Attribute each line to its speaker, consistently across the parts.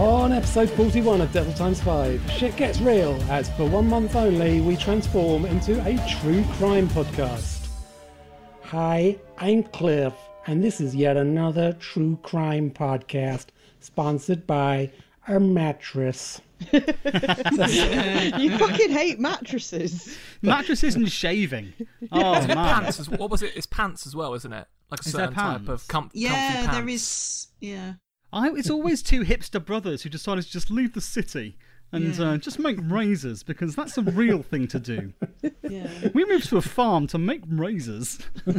Speaker 1: On episode 41 of Devil Times 5, shit gets real as for one month only we transform into a true crime podcast. Hi, I'm Cliff, and this is yet another true crime podcast sponsored by a mattress.
Speaker 2: you fucking hate mattresses.
Speaker 3: Mattresses and shaving. Oh
Speaker 4: Is
Speaker 3: man.
Speaker 4: pants as, what was it? It's pants as well, isn't it? Like a
Speaker 3: Is
Speaker 4: certain type of com- comfy
Speaker 2: Yeah, there is. Yeah.
Speaker 3: I, it's always two hipster brothers who decided to just leave the city and
Speaker 2: Yeah.
Speaker 3: uh, just make razors because that's a real thing to do.
Speaker 2: Yeah.
Speaker 3: We moved to a farm to make razors.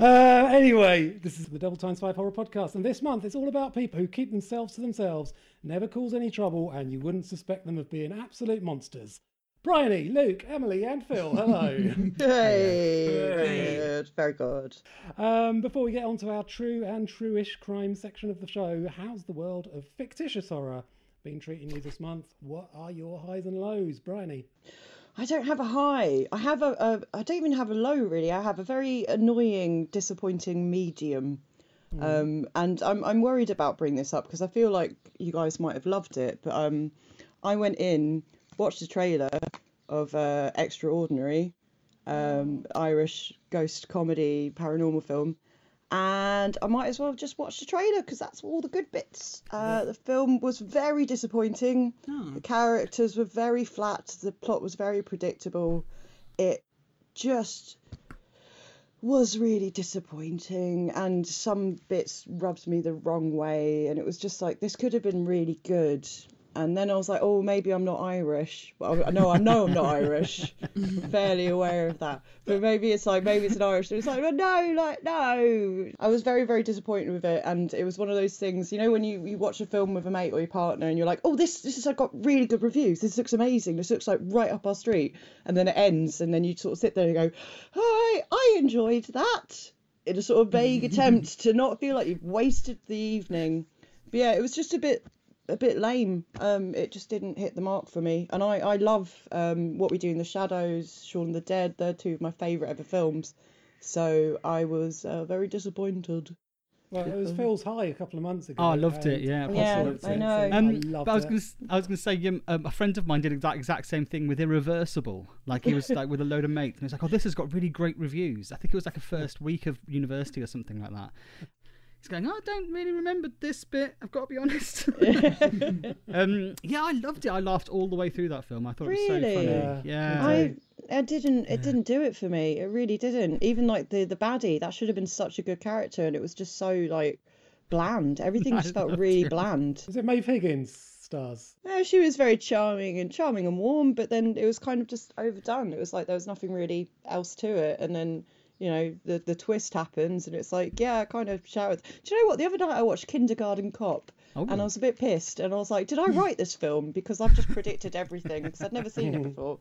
Speaker 1: Uh, anyway, this is the Devil Times 5 Horror Podcast, and this month it's all about people who keep themselves to themselves, never cause any trouble, and you wouldn't suspect them of being absolute monsters. Bryony, Luke, Emily, and Phil, hello.
Speaker 2: Hey, very good. Very good.
Speaker 1: um, before we get on to our true and true-ish crime section of the show, how's the world of fictitious horror been treating you this month? What are your highs and lows, Bryony?
Speaker 2: I don't have a high. I have a, a. I don't even have a low really. I have a very annoying, disappointing medium. Um, and I'm I'm worried about bringing this up because I feel like you guys might have loved it, but um, I went in, watched the trailer of uh, Extraordinary, um, Irish ghost comedy paranormal film, and I might as well have just watched the trailer because that's all the good bits. Uh, the film was very disappointing. The characters were very flat. The plot was very predictable. It just was really disappointing and some bits rubbed me the wrong way and it was just like this could have been really good and then I was like oh maybe I'm not Irish. Well, I know I know I'm not Irish. I'm fairly aware of that. But maybe it's like maybe it's an Irish thing. it's like no like no. I was very very disappointed with it. And it was one of those things you know when you, you watch a film with a mate or your partner and you're like oh this this has got really good reviews. This looks amazing. This looks like right up our street. And then it ends. And then you sort of sit there and go hi I enjoyed that. In a sort of vague attempt to not feel like you've wasted the evening. But yeah it was just a bit a bit lame um it just didn't hit the mark for me and I I love um what we do in the shadows Shaun of the Dead they're two of my favorite ever films so I was uh, very disappointed
Speaker 1: Well, it was Phil's high a couple of months ago.
Speaker 3: Oh, I loved it, yeah.
Speaker 2: Yeah, I know.
Speaker 1: so
Speaker 3: Um,
Speaker 1: I loved
Speaker 3: but I was going to, I was going to say, um, um, a friend of mine did that exact same thing with Irreversible. Like he was like with a load of mates, and he was like, "Oh, this has got really great reviews." I think it was like a first week of university or something like that. He's going, oh, I don't really remember this bit. I've got to be honest. um, yeah, I loved it. I laughed all the way through that film. I thought it was so funny.
Speaker 1: Yeah.
Speaker 3: Yeah.
Speaker 2: I I didn't it didn't do it for me. It really didn't. Even like the the baddie, that should have been such a good character and it was just so like bland. Everything just felt really bland.
Speaker 1: Was it Maeve Higgins stars?
Speaker 2: Yeah, she was very charming and charming and warm, but then it was kind of just overdone. It was like there was nothing really else to it and then you know, the the twist happens and it's like, yeah, I kind of shouted. Do you know what? The other night I watched Kindergarten Cop
Speaker 3: Oh.
Speaker 2: and I was a bit pissed and I was like, did I write this film? Because I've just predicted everything because I'd never seen it before.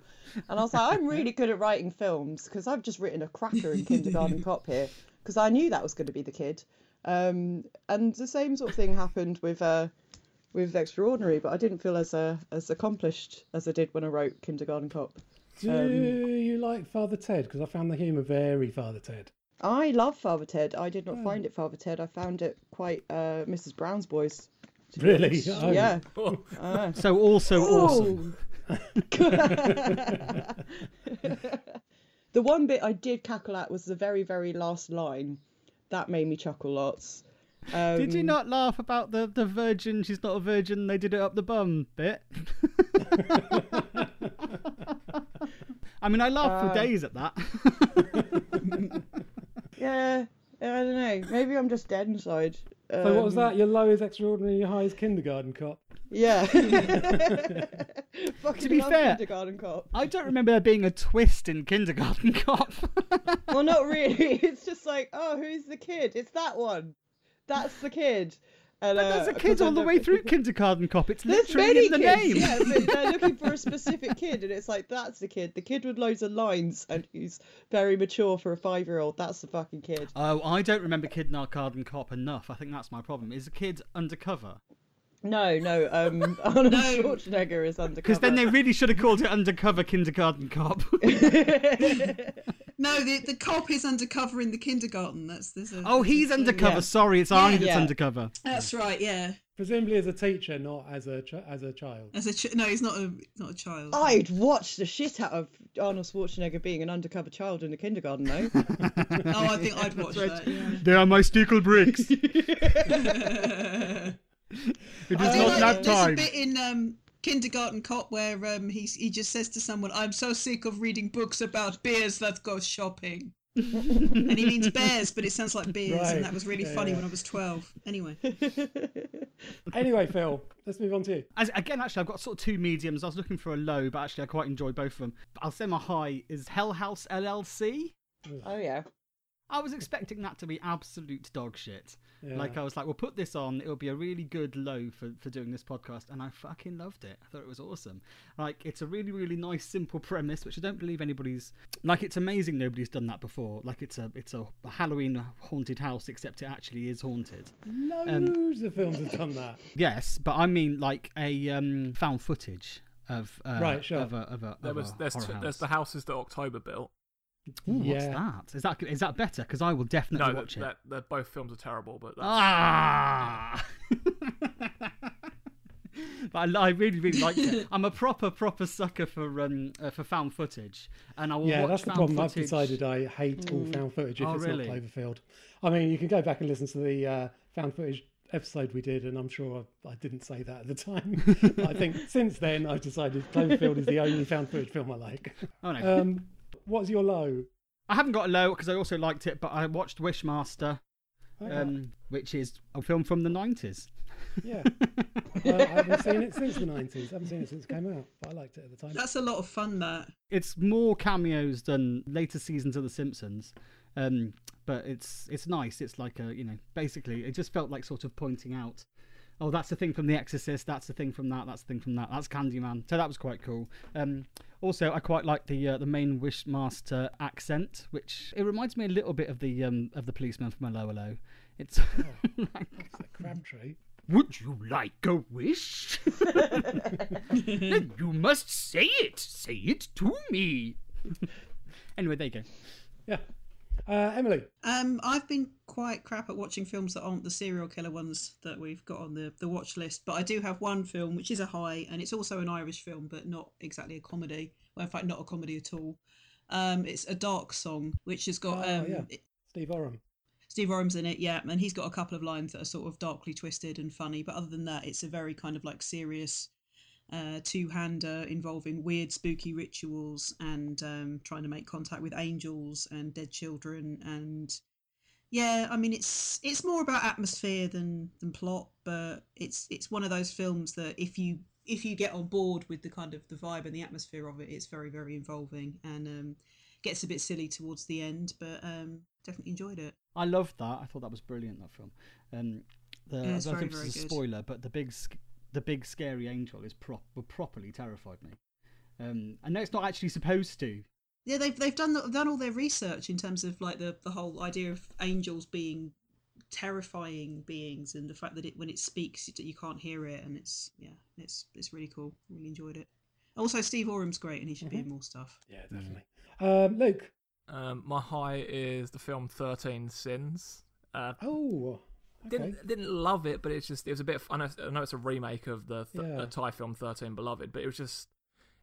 Speaker 2: And I was like, I'm really good at writing films because I've just written a cracker in Kindergarten Cop here because I knew that was going to be the kid. Um, and the same sort of thing happened with uh, with Extraordinary, but I didn't feel as uh, as accomplished as I did when I wrote Kindergarten Cop.
Speaker 1: Do you like Father Ted? Because I found the humour very Father Ted.
Speaker 2: I love Father Ted. I did not find it Father Ted. I found it quite uh, Mrs. Brown's Boys. to be
Speaker 1: Really? Oh.
Speaker 2: Yeah.
Speaker 3: So also awesome.
Speaker 2: The one bit I did cackle at was the very, very last line. That made me chuckle lots. Um,
Speaker 3: Did you not laugh about the, the virgin, she's not a virgin, they did it up the bum bit? I mean, I laughed
Speaker 2: Uh,
Speaker 3: for days at that.
Speaker 2: Yeah, I don't know. Maybe I'm just dead inside.
Speaker 1: So what was
Speaker 2: Um,
Speaker 1: that? Your low is extraordinary, your high is kindergarten cop.
Speaker 2: Yeah.
Speaker 3: To
Speaker 2: Fucking
Speaker 3: be
Speaker 2: love
Speaker 3: fair-
Speaker 2: Kindergarten Cop.
Speaker 3: I don't remember there being a twist in Kindergarten Cop.
Speaker 2: Well, not really. It's just like, oh, who's the kid? It's that one. That's the kid. And, uh,
Speaker 3: There's a
Speaker 2: 'cause
Speaker 3: kid all the way through Kindergarten Cop. It's literally in the
Speaker 2: kids,
Speaker 3: name.
Speaker 2: yeah, but they're looking for a specific kid, and it's like that's the kid, the kid with loads of lines, and who's very mature for a five-year-old. That's the fucking kid.
Speaker 3: Oh, I don't remember Kindergarten Cop enough. I think that's my problem. Is the kid undercover?
Speaker 2: No, no, um, Arnold Schwarzenegger is undercover.
Speaker 3: Because then they really should have called it Undercover Kindergarten Cop.
Speaker 5: No, the the cop is undercover in the kindergarten. That's there's a.
Speaker 3: Oh,
Speaker 5: there's a
Speaker 3: he's undercover.
Speaker 2: Yeah.
Speaker 3: Sorry, it's
Speaker 5: Yeah.
Speaker 3: Arnie that's
Speaker 2: Yeah.
Speaker 3: undercover.
Speaker 5: That's right. Yeah,
Speaker 1: Presumably as a teacher, not as a ch- as a child.
Speaker 5: as a ch- no, he's not a not a child.
Speaker 2: I'd watch the shit out of Arnold Schwarzenegger being an undercover child in a kindergarten, though.
Speaker 5: Oh, I think I'd watch that. Yeah.
Speaker 3: They are my stickle bricks. it is
Speaker 5: I
Speaker 3: not
Speaker 5: like
Speaker 3: nap
Speaker 5: it. There's a
Speaker 3: time.
Speaker 5: bit in um, Kindergarten Cop where um, he he just says to someone, "I'm so sick of reading books about bears that go shopping." and he means bears, but it sounds like beers,
Speaker 1: Right.
Speaker 5: and that was really
Speaker 1: Yeah,
Speaker 5: funny
Speaker 1: yeah.
Speaker 5: when I was twelve. Anyway,
Speaker 1: Anyway, Phil, let's move on to you.
Speaker 3: As, again, actually, I've got sort of two mediums. I was looking for a low, but actually, I quite enjoy both of them. I'll say my high is Hell House LLC.
Speaker 2: oh yeah.
Speaker 3: I was expecting that to be absolute dog shit.
Speaker 1: Yeah.
Speaker 3: Like I was like, we'll put this on. It'll be a really good low for, for doing this podcast, and I fucking loved it. I thought it was awesome. Like it's a really really nice simple premise, which I don't believe anybody's like. It's amazing nobody's done that before. Like it's a it's a Halloween haunted house, except it actually is haunted.
Speaker 1: Loads of films have done that.
Speaker 3: Yes, but I mean like a um, found footage of uh,
Speaker 1: Right, sure.
Speaker 3: of a of a,
Speaker 4: There
Speaker 3: of
Speaker 4: was
Speaker 3: a
Speaker 4: there's
Speaker 3: horror
Speaker 4: two, there's the houses that October built.
Speaker 3: Ooh, what's
Speaker 1: Yeah.
Speaker 3: that? Is that is that better? Because I will definitely
Speaker 4: No, that,
Speaker 3: watch it.
Speaker 4: that, that both films are terrible, but that's,
Speaker 3: Ah. but I, I really, really liked it. I'm a proper, proper sucker for um uh, for found footage, and I will
Speaker 1: Yeah,
Speaker 3: watch
Speaker 1: that's the
Speaker 3: found
Speaker 1: problem. I've decided I hate all found footage if
Speaker 3: Oh,
Speaker 1: it's
Speaker 3: really?
Speaker 1: not Cloverfield. I mean, you can go back and listen to the uh, found footage episode we did, and I'm sure I, I didn't say that at the time. I think since then I've decided Cloverfield is the only found footage film I like.
Speaker 3: Oh no,
Speaker 1: Um, what's your low?
Speaker 3: I haven't got a low because I also liked it, but I watched Wishmaster,
Speaker 1: Okay.
Speaker 3: um, which is a film from the 90s.
Speaker 1: Yeah, well, I haven't seen it since the 90s. I haven't seen it since it came out, but I liked it at the time.
Speaker 5: that's a lot of fun. That
Speaker 3: It's more cameos than later seasons of The Simpsons. Um, but it's it's nice. It's like a you know basically it just felt like sort of pointing out, oh that's the thing from The Exorcist, that's the thing from that, that's the thing from that, that's Candyman. So that was quite cool. Um, also I quite like the uh, the main Wishmaster accent, which it reminds me a little bit of the um of the policeman from 'Allo 'Allo. It's like,
Speaker 1: It's like Crabtree.
Speaker 3: would you like a wish? then you must say it. Say it to me. anyway, there you go.
Speaker 1: Yeah. Uh, Emily.
Speaker 5: Um, I've been quite crap at watching films that aren't the serial killer ones that we've got on the, the watch list, but I do have one film which is a high, and it's also an Irish film, but not exactly a comedy. Well, in fact, not a comedy at all. Um, it's a dark song, which has got
Speaker 1: Oh,
Speaker 5: um,
Speaker 1: yeah.
Speaker 5: it-
Speaker 1: Steve Oram.
Speaker 5: Steve Oram's in it, yeah, and he's got a couple of lines that are sort of darkly twisted and funny, but other than that, it's a very kind of like serious uh, two-hander involving weird, spooky rituals and um, trying to make contact with angels and dead children. And yeah, I mean, it's it's more about atmosphere than than plot, but it's it's one of those films that if you if you get on board with the kind of the vibe and the atmosphere of it, it's very very involving and um, gets a bit silly towards the end, but um, definitely enjoyed it.
Speaker 3: I loved that. I thought that was brilliant. That film. Um, the,
Speaker 5: Yeah, it's
Speaker 3: I don't
Speaker 5: very,
Speaker 3: think is a
Speaker 5: good.
Speaker 3: spoiler, but the big, the big scary angel is prop properly terrified me. Um, I know it's not actually supposed to.
Speaker 5: Yeah, they've they've done the, done all their research in terms of like the the whole idea of angels being terrifying beings and the fact that it when it speaks that you can't hear it and it's yeah it's it's really cool. Really enjoyed it. Also, Steve Oram's great and he should be in more stuff.
Speaker 1: Yeah, definitely. Um, Luke.
Speaker 4: um, my high is the film Thirteen Sins. Uh,
Speaker 1: Oh, okay.
Speaker 4: didn't didn't love it, but it's just it was a bit. I know, I know it's a remake of the th-
Speaker 1: Yeah.
Speaker 4: uh, Thai film Thirteen Beloved, but it was just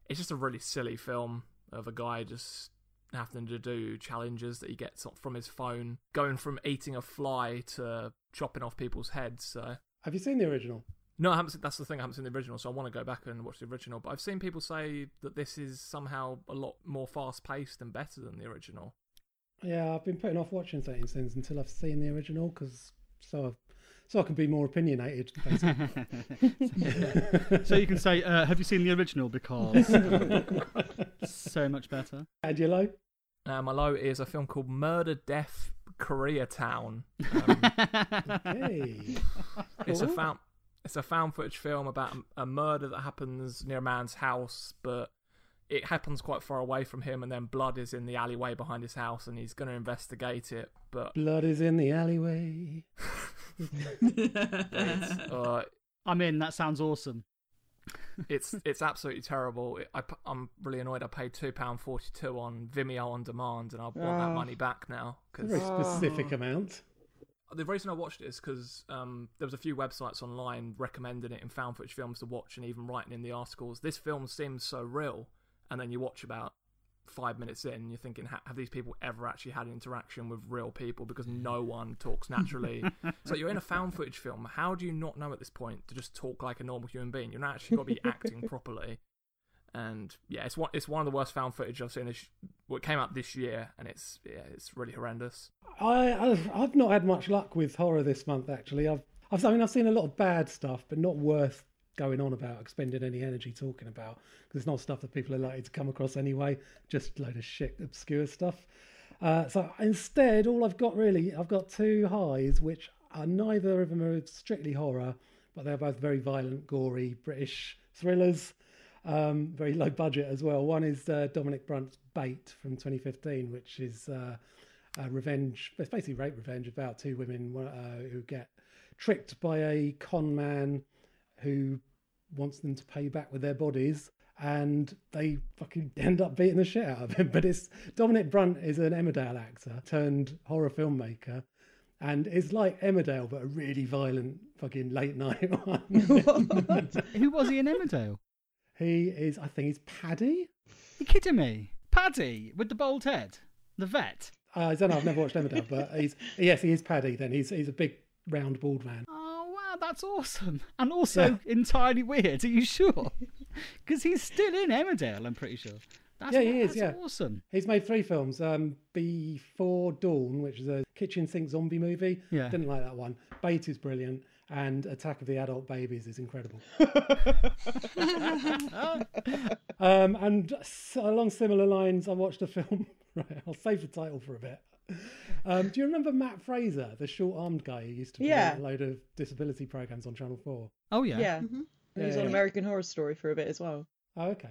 Speaker 4: it's just a really silly film of a guy just having to do challenges that he gets from his phone, going from eating a fly to chopping off people's heads. So
Speaker 1: Have you seen the original?
Speaker 4: no, I haven't. Seen, that's the thing. I haven't seen the original, so I want to go back and watch the original. But I've seen people say that this is somehow a lot more fast paced and better than the original.
Speaker 1: Yeah, I've been putting off watching Thirteen Sins until I've seen the original because so so I can be more opinionated.
Speaker 3: So you can say, uh, "Have you seen the original?" Because so much better.
Speaker 1: and your low?
Speaker 4: Uh, my low is a film called Murder, Death, Koreatown. Um,
Speaker 1: Hey.
Speaker 4: It's a found it's a found footage film about a murder that happens near a man's house, but it happens quite far away from him, and then blood is in the alleyway behind his house, and he's going to investigate it. But
Speaker 1: Blood is in the alleyway.
Speaker 4: uh,
Speaker 3: I'm in. That sounds awesome.
Speaker 4: it's it's absolutely terrible. It, I, am really annoyed. I paid two pound forty two on Vimeo on demand, and I want that
Speaker 2: Ah.
Speaker 4: money back now.
Speaker 1: A very
Speaker 4: Because
Speaker 1: specific amount.
Speaker 4: the reason I watched it is because um, there was a few websites online recommending it in found footage films to watch, and even writing in the articles. This film seems so real, and then you watch about five minutes in, and you're thinking, have these people ever actually had an interaction with real people? Because no one talks naturally. so you're in a found footage film. How do you not know at this point to just talk like a normal human being? You're not actually got to be acting properly. And yeah, it's one it's one of the worst found footage I've seen. This, well, it came out this year, and it's yeah, it's really horrendous.
Speaker 1: I, I've, I've not had much luck with horror this month. Actually, I've, I've I mean I've seen a lot of bad stuff, but not worth going on about, expending any energy talking about, because it's not stuff that people are likely to come across anyway. Just a load of shit, obscure stuff. Uh, so instead, all I've got really, I've got two highs, which are neither of them are strictly horror, but they're both very violent, gory British thrillers. Um, very low budget as well. One is uh, Dominic Brunt's Bait from 2015, which is uh, a revenge. It's basically rape revenge about two women uh, who get tricked by a con man who wants them to pay back with their bodies. And they fucking end up beating the shit out of him. But it's Dominic Brunt is an Emmerdale actor turned horror filmmaker, and it's like Emmerdale but a really violent fucking late night one.
Speaker 3: Who was he in Emmerdale?
Speaker 1: he is, I think, he's Paddy.
Speaker 3: You kidding me? Paddy with the bald head, the vet.
Speaker 1: Uh, I don't know. I've never watched Emmerdale, but he's yes, he is Paddy. Then he's he's a big round bald man.
Speaker 3: That's awesome, and also
Speaker 1: Yeah.
Speaker 3: entirely weird. Are you sure? Because he's still in Emmerdale. I'm pretty sure. That's,
Speaker 1: Yeah, he is,
Speaker 3: That's
Speaker 1: yeah.
Speaker 3: awesome.
Speaker 1: He's made three films. Um, Before Dawn, which is a kitchen sink zombie movie.
Speaker 3: Yeah.
Speaker 1: Didn't like that one. Bait is brilliant, and Attack of the Adult Babies is incredible. um, and s- along similar lines, I watched a film. Right, I'll save the title for a bit. Um, do you remember Matt Fraser, the short-armed guy who used to be
Speaker 2: Yeah.
Speaker 1: a load of disability programs on Channel Four?
Speaker 3: Oh yeah.
Speaker 2: Yeah.
Speaker 5: Mhm.
Speaker 2: He was
Speaker 1: Yeah,
Speaker 2: on. American Horror Story for a bit as well.
Speaker 1: Oh, okay.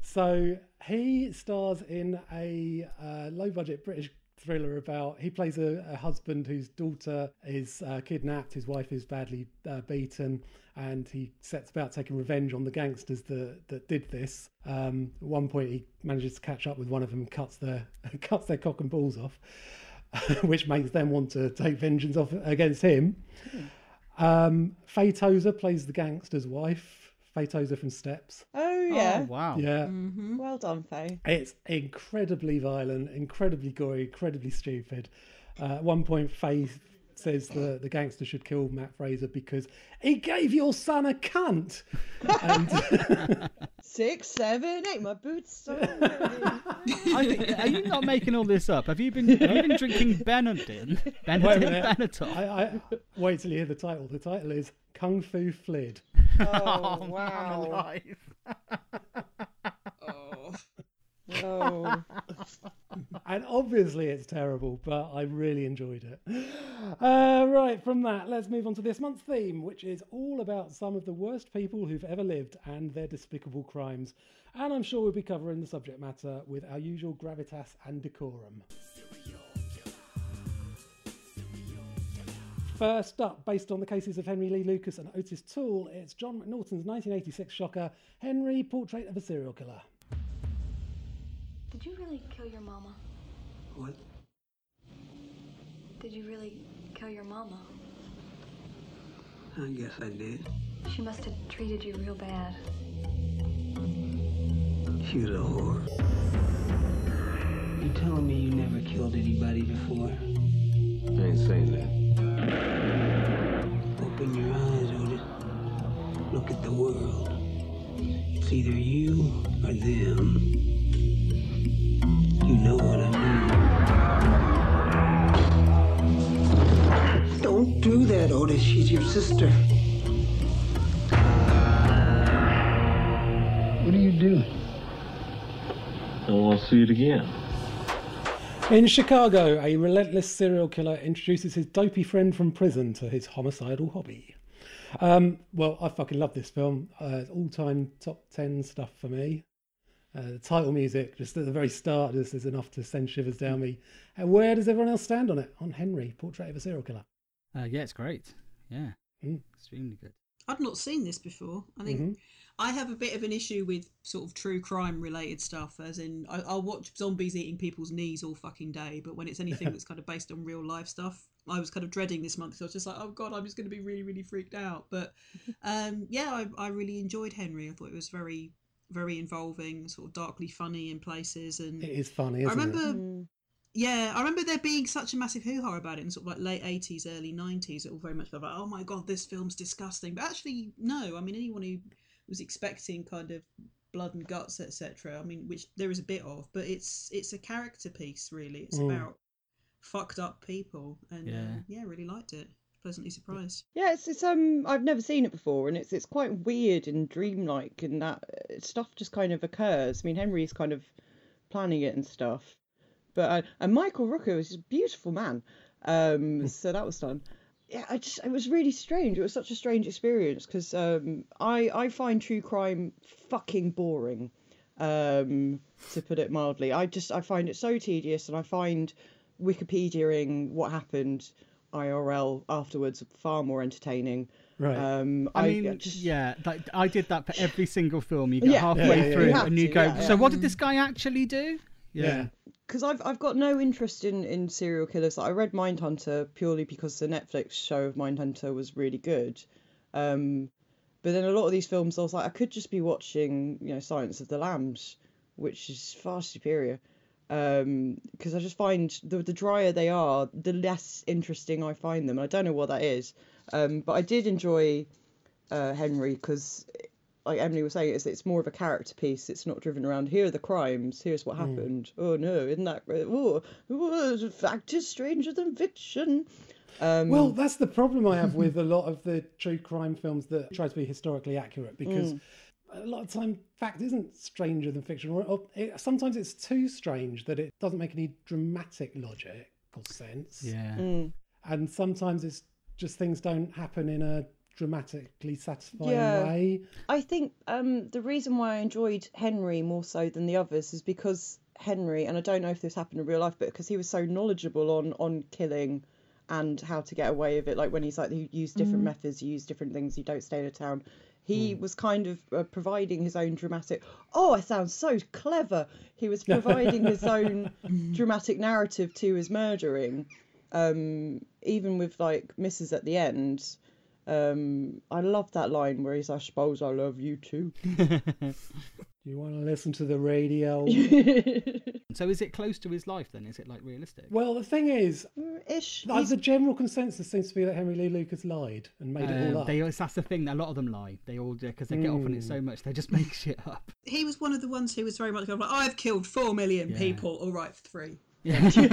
Speaker 1: So he stars in a uh, low budget British thriller about he plays a, a husband whose daughter is uh, kidnapped, his wife is badly uh, beaten, and he sets about taking revenge on the gangsters that, that did this. Um, at one point, he manages to catch up with one of them, and cuts their cuts their cock and balls off, which makes them want to take vengeance off against him. Um, Faye Tozer plays the gangster's wife. Faye Tozer from Steps.
Speaker 2: Oh yeah.
Speaker 3: Oh wow.
Speaker 1: Yeah,
Speaker 5: Mhm.
Speaker 2: Well done, Faye.
Speaker 1: it's incredibly violent, incredibly gory, incredibly stupid. Uh, at one point, Faye says the, the gangster should kill Matt Fraser because he gave your son a cunt. and
Speaker 2: Six, seven, eight. My boots are.
Speaker 3: I think, are you not making all this up? Have you been have you been drinking Benadryl?
Speaker 1: wait a
Speaker 3: Benadryl,
Speaker 1: minute. I, I, wait till you hear the title. The title is Kung Fu Flid.
Speaker 2: Oh,
Speaker 3: man
Speaker 2: wow.
Speaker 5: Oh.
Speaker 2: Oh.
Speaker 1: And obviously it's terrible, but I really enjoyed it. Uh, right, from that, let's move on to this month's theme, which is all about some of the worst people who've ever lived and their despicable crimes. And I'm sure we'll be covering the subject matter with our usual gravitas and decorum. First up, based on the cases of Henry Lee Lucas and Otis Toole, it's John McNaughton's 1986 shocker, Henry Portrait of a Serial Killer.
Speaker 6: Did you really kill your mama?
Speaker 7: What?
Speaker 6: Did you really kill your mama?
Speaker 7: I guess I did.
Speaker 6: She must have treated you real bad.
Speaker 7: She was a whore. You're telling me you never killed anybody before?
Speaker 8: I ain't saying that.
Speaker 7: Open your eyes, Otis. Look at the world. It's either you or them. You know what I mean. Don't do that, Otis. She's your sister. What are you doing?
Speaker 8: I want to see it again.
Speaker 1: In Chicago, a relentless serial killer introduces his dopey friend from prison to his homicidal hobby. Um, well, I fucking love this film. Uh, it's all-time top ten stuff for me. Uh, the title music, just at the very start, this is enough to send shivers down me. And where does everyone else stand on it? On Henry, Portrait of a Serial Killer.
Speaker 3: Uh, yeah, it's great. Yeah,
Speaker 1: Mm.
Speaker 3: extremely good.
Speaker 5: I'd not seen this before. I think
Speaker 1: Mhm.
Speaker 5: I have a bit of an issue with sort of true crime related stuff, as in I, I'll watch zombies eating people's knees all fucking day, but when it's anything that's kind of based on real life stuff, I was kind of dreading this month. So I was just like, oh god, I'm just going to be really, really freaked out. But um, yeah, I, I really enjoyed Henry. I thought it was very, very involving, sort of darkly funny in places, and
Speaker 1: It is funny, isn't
Speaker 5: I remember.
Speaker 2: Mm.
Speaker 5: Yeah, I remember there being such a massive hoo ha about it in sort of like late eighties, early nineties. It all very much felt like, oh my god, this film's disgusting. But actually, no. I mean, anyone who was expecting kind of blood and guts, etc. I mean, which there is a bit of, but it's it's a character piece, really. It's
Speaker 1: Mm.
Speaker 5: about fucked up people, and yeah,
Speaker 3: Yeah.
Speaker 5: uh, yeah, really liked it. Pleasantly surprised.
Speaker 2: Yeah, it's, it's um I've never seen it before, and it's it's quite weird and dreamlike, and that uh, stuff just kind of occurs. I mean, Henry's kind of planning it and stuff, but uh, and Michael Rooker is a beautiful man, um, so that was fun. Yeah, I just it was really strange. It was such a strange experience because um I I find true crime fucking boring, um to put it mildly. I just I find it so tedious, and I find Wikipediaing what happened IRL afterwards far more entertaining.
Speaker 1: Right.
Speaker 2: Um,
Speaker 3: I mean,
Speaker 2: just
Speaker 3: yeah, like, I did that for every single film. You get
Speaker 2: Yeah.
Speaker 3: halfway
Speaker 1: Yeah, yeah,
Speaker 3: through
Speaker 1: yeah.
Speaker 3: and you
Speaker 2: You
Speaker 3: go,
Speaker 2: have yeah,
Speaker 3: so what did this guy actually do?
Speaker 1: yeah.
Speaker 2: Because I've I've got no interest in in serial killers. I read Mindhunter purely because the Netflix show of Mindhunter was really good. Um, but then a lot of these films, I was like, I could just be watching, you know, Silence of the Lambs, which is far superior. Because I just find the the drier they are, the less interesting I find them. I don't know what that is, um, but I did enjoy uh, Henry because, like Emily was saying, it's it's more of a character piece. It's not driven around here are the crimes, here's what happened. Oh no, isn't that great? Oh, oh, fact is stranger than fiction. Um,
Speaker 1: Well, that's the problem I have with a lot of the true crime films that try to be historically accurate because
Speaker 2: Mm.
Speaker 1: a lot of time fact isn't stranger than fiction, or, or it, sometimes it's too strange that it doesn't make any dramatic logical sense.
Speaker 3: Yeah.
Speaker 2: mm.
Speaker 1: and sometimes it's just things don't happen in a dramatically satisfying
Speaker 2: Yeah.
Speaker 1: way.
Speaker 2: I think um, the reason why I enjoyed Henry more so than the others is because Henry, and I don't know if this happened in real life, but because he was so knowledgeable on on killing and how to get away with it. Like when he's like, you use different methods, you use different things, you don't stay in a town. He was kind of uh, providing his own dramatic. Oh, I sound so clever. He was providing his own dramatic narrative to his murdering, um, even with like misses at the end. Um, I love that line where he's, "I suppose I love you too."
Speaker 1: Do you want to listen to the radio?
Speaker 3: So is it close to his life then? Is it like realistic?
Speaker 1: well, the thing is,
Speaker 2: Ish.
Speaker 1: like, the general consensus seems to be that Henry Lee Lucas lied and made it all
Speaker 3: Um,
Speaker 1: up.
Speaker 3: they always, that's the thing. A lot of them lie. They all do because they get off on it so much. They just make shit up.
Speaker 5: He was one of the ones who was very much like, I've killed four million
Speaker 3: Yeah.
Speaker 5: people. All right, three.
Speaker 3: Yeah.
Speaker 5: So,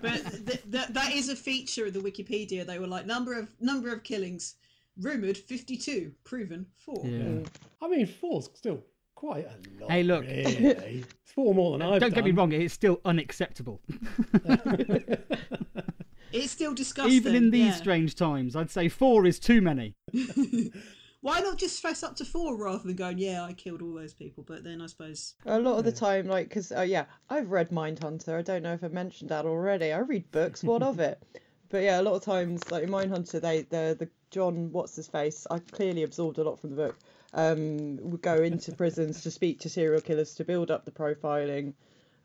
Speaker 5: but th- th- that is a feature of the Wikipedia. They were like number of number of killings, rumored fifty-two, proven four.
Speaker 3: yeah.
Speaker 1: I mean, four's still quite a lot.
Speaker 3: Hey, look.
Speaker 1: really. it's four more than I've
Speaker 3: Don't get me wrong. It's still unacceptable.
Speaker 5: It's still disgusting.
Speaker 3: Even in these
Speaker 5: yeah.
Speaker 3: strange times, I'd say four is too many.
Speaker 5: Why not just fess up to four rather than going, yeah, I killed all those people? But then I suppose
Speaker 2: A lot of the time, like, because, uh, yeah, I've read Mindhunter. I don't know if I mentioned that already. I read books. What of it? But yeah, a lot of times, like in Mindhunter, they, the, the John, what's his face? I clearly absorbed a lot from the book. Um, would go into prisons to speak to serial killers to build up the profiling,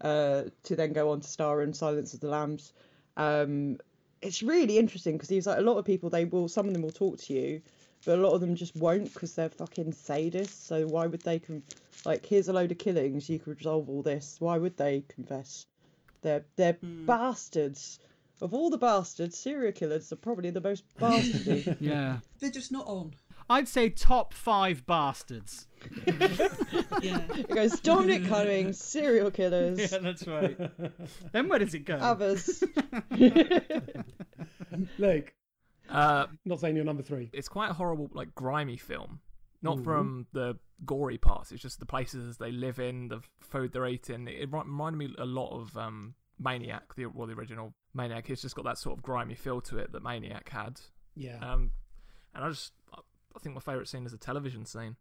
Speaker 2: uh, to then go on to star in Silence of the Lambs. Um, it's really interesting because he's like a lot of people. They will, some of them will talk to you, but a lot of them just won't because they're fucking sadists. So why would they con- like here's a load of killings, you could resolve all this. Why would they confess? They're they're hmm. bastards. Of all the bastards, serial killers are probably the most bastardy.
Speaker 3: Yeah.
Speaker 5: they're just not on.
Speaker 3: I'd say top five bastards.
Speaker 5: Yeah.
Speaker 2: it goes Dominic Cummings, serial killers, Yeah,
Speaker 3: that's right. then where does it go?
Speaker 2: others.
Speaker 1: Luke,
Speaker 4: Uh,
Speaker 1: not saying you're number three.
Speaker 4: it's quite a horrible, like grimy film. Not from the gory parts. It's just the places they live in, the food they're eating. It reminded me a lot of um, Maniac, the well, the original Maniac. It's just got that sort of grimy feel to it that Maniac had.
Speaker 1: Yeah.
Speaker 4: Um, and I just, I think my favourite scene is the television scene.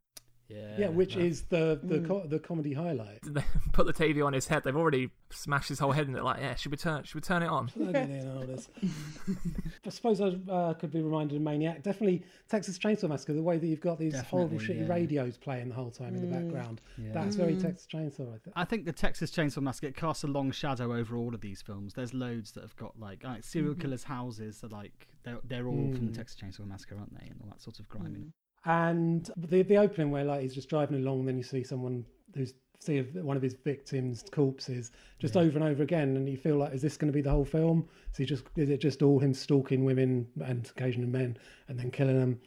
Speaker 3: Yeah,
Speaker 1: Yeah, which
Speaker 3: that-
Speaker 1: is the the hmm. co- the comedy highlight.
Speaker 4: They put the TV on his head. They've already smashed his whole head in it. Like, yeah, should we turn? Should we turn it on?
Speaker 1: Look. I suppose I uh, could be reminded of Maniac. Definitely Texas Chainsaw Massacre. The way that you've got these horrible, shitty
Speaker 3: yeah.
Speaker 1: radios playing the whole time in the hmm. background.
Speaker 3: Yeah.
Speaker 1: That's very hmm. Texas Chainsaw. I think.
Speaker 3: I think the Texas Chainsaw Massacre casts a long shadow over all of these films. There's loads that have got like, like serial mm-hmm. killers' houses are like they're they're all from the Texas Chainsaw Massacre, aren't they? And all that sort of grime.
Speaker 1: And the the opening where like he's just driving along, and then you see someone who's see one of his victims' corpses just over and over again, and you feel like, is this going to be the whole film? Is he just is it just all him stalking women and occasionally men and then killing them?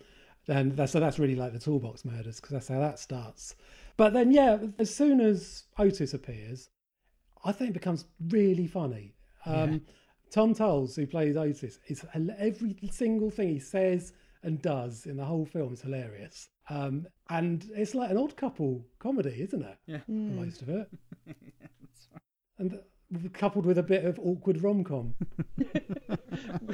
Speaker 1: And that's so that's really like the toolbox murders because that's how that starts. But then yeah, as soon as Otis appears, I think it becomes really funny. Um, Tom Towles, who plays Otis, is every single thing he says and does in the whole film is hilarious. Um, and it's like an odd couple comedy, isn't it?
Speaker 3: Yeah.
Speaker 1: For most of it. And th- coupled with a bit of awkward rom com.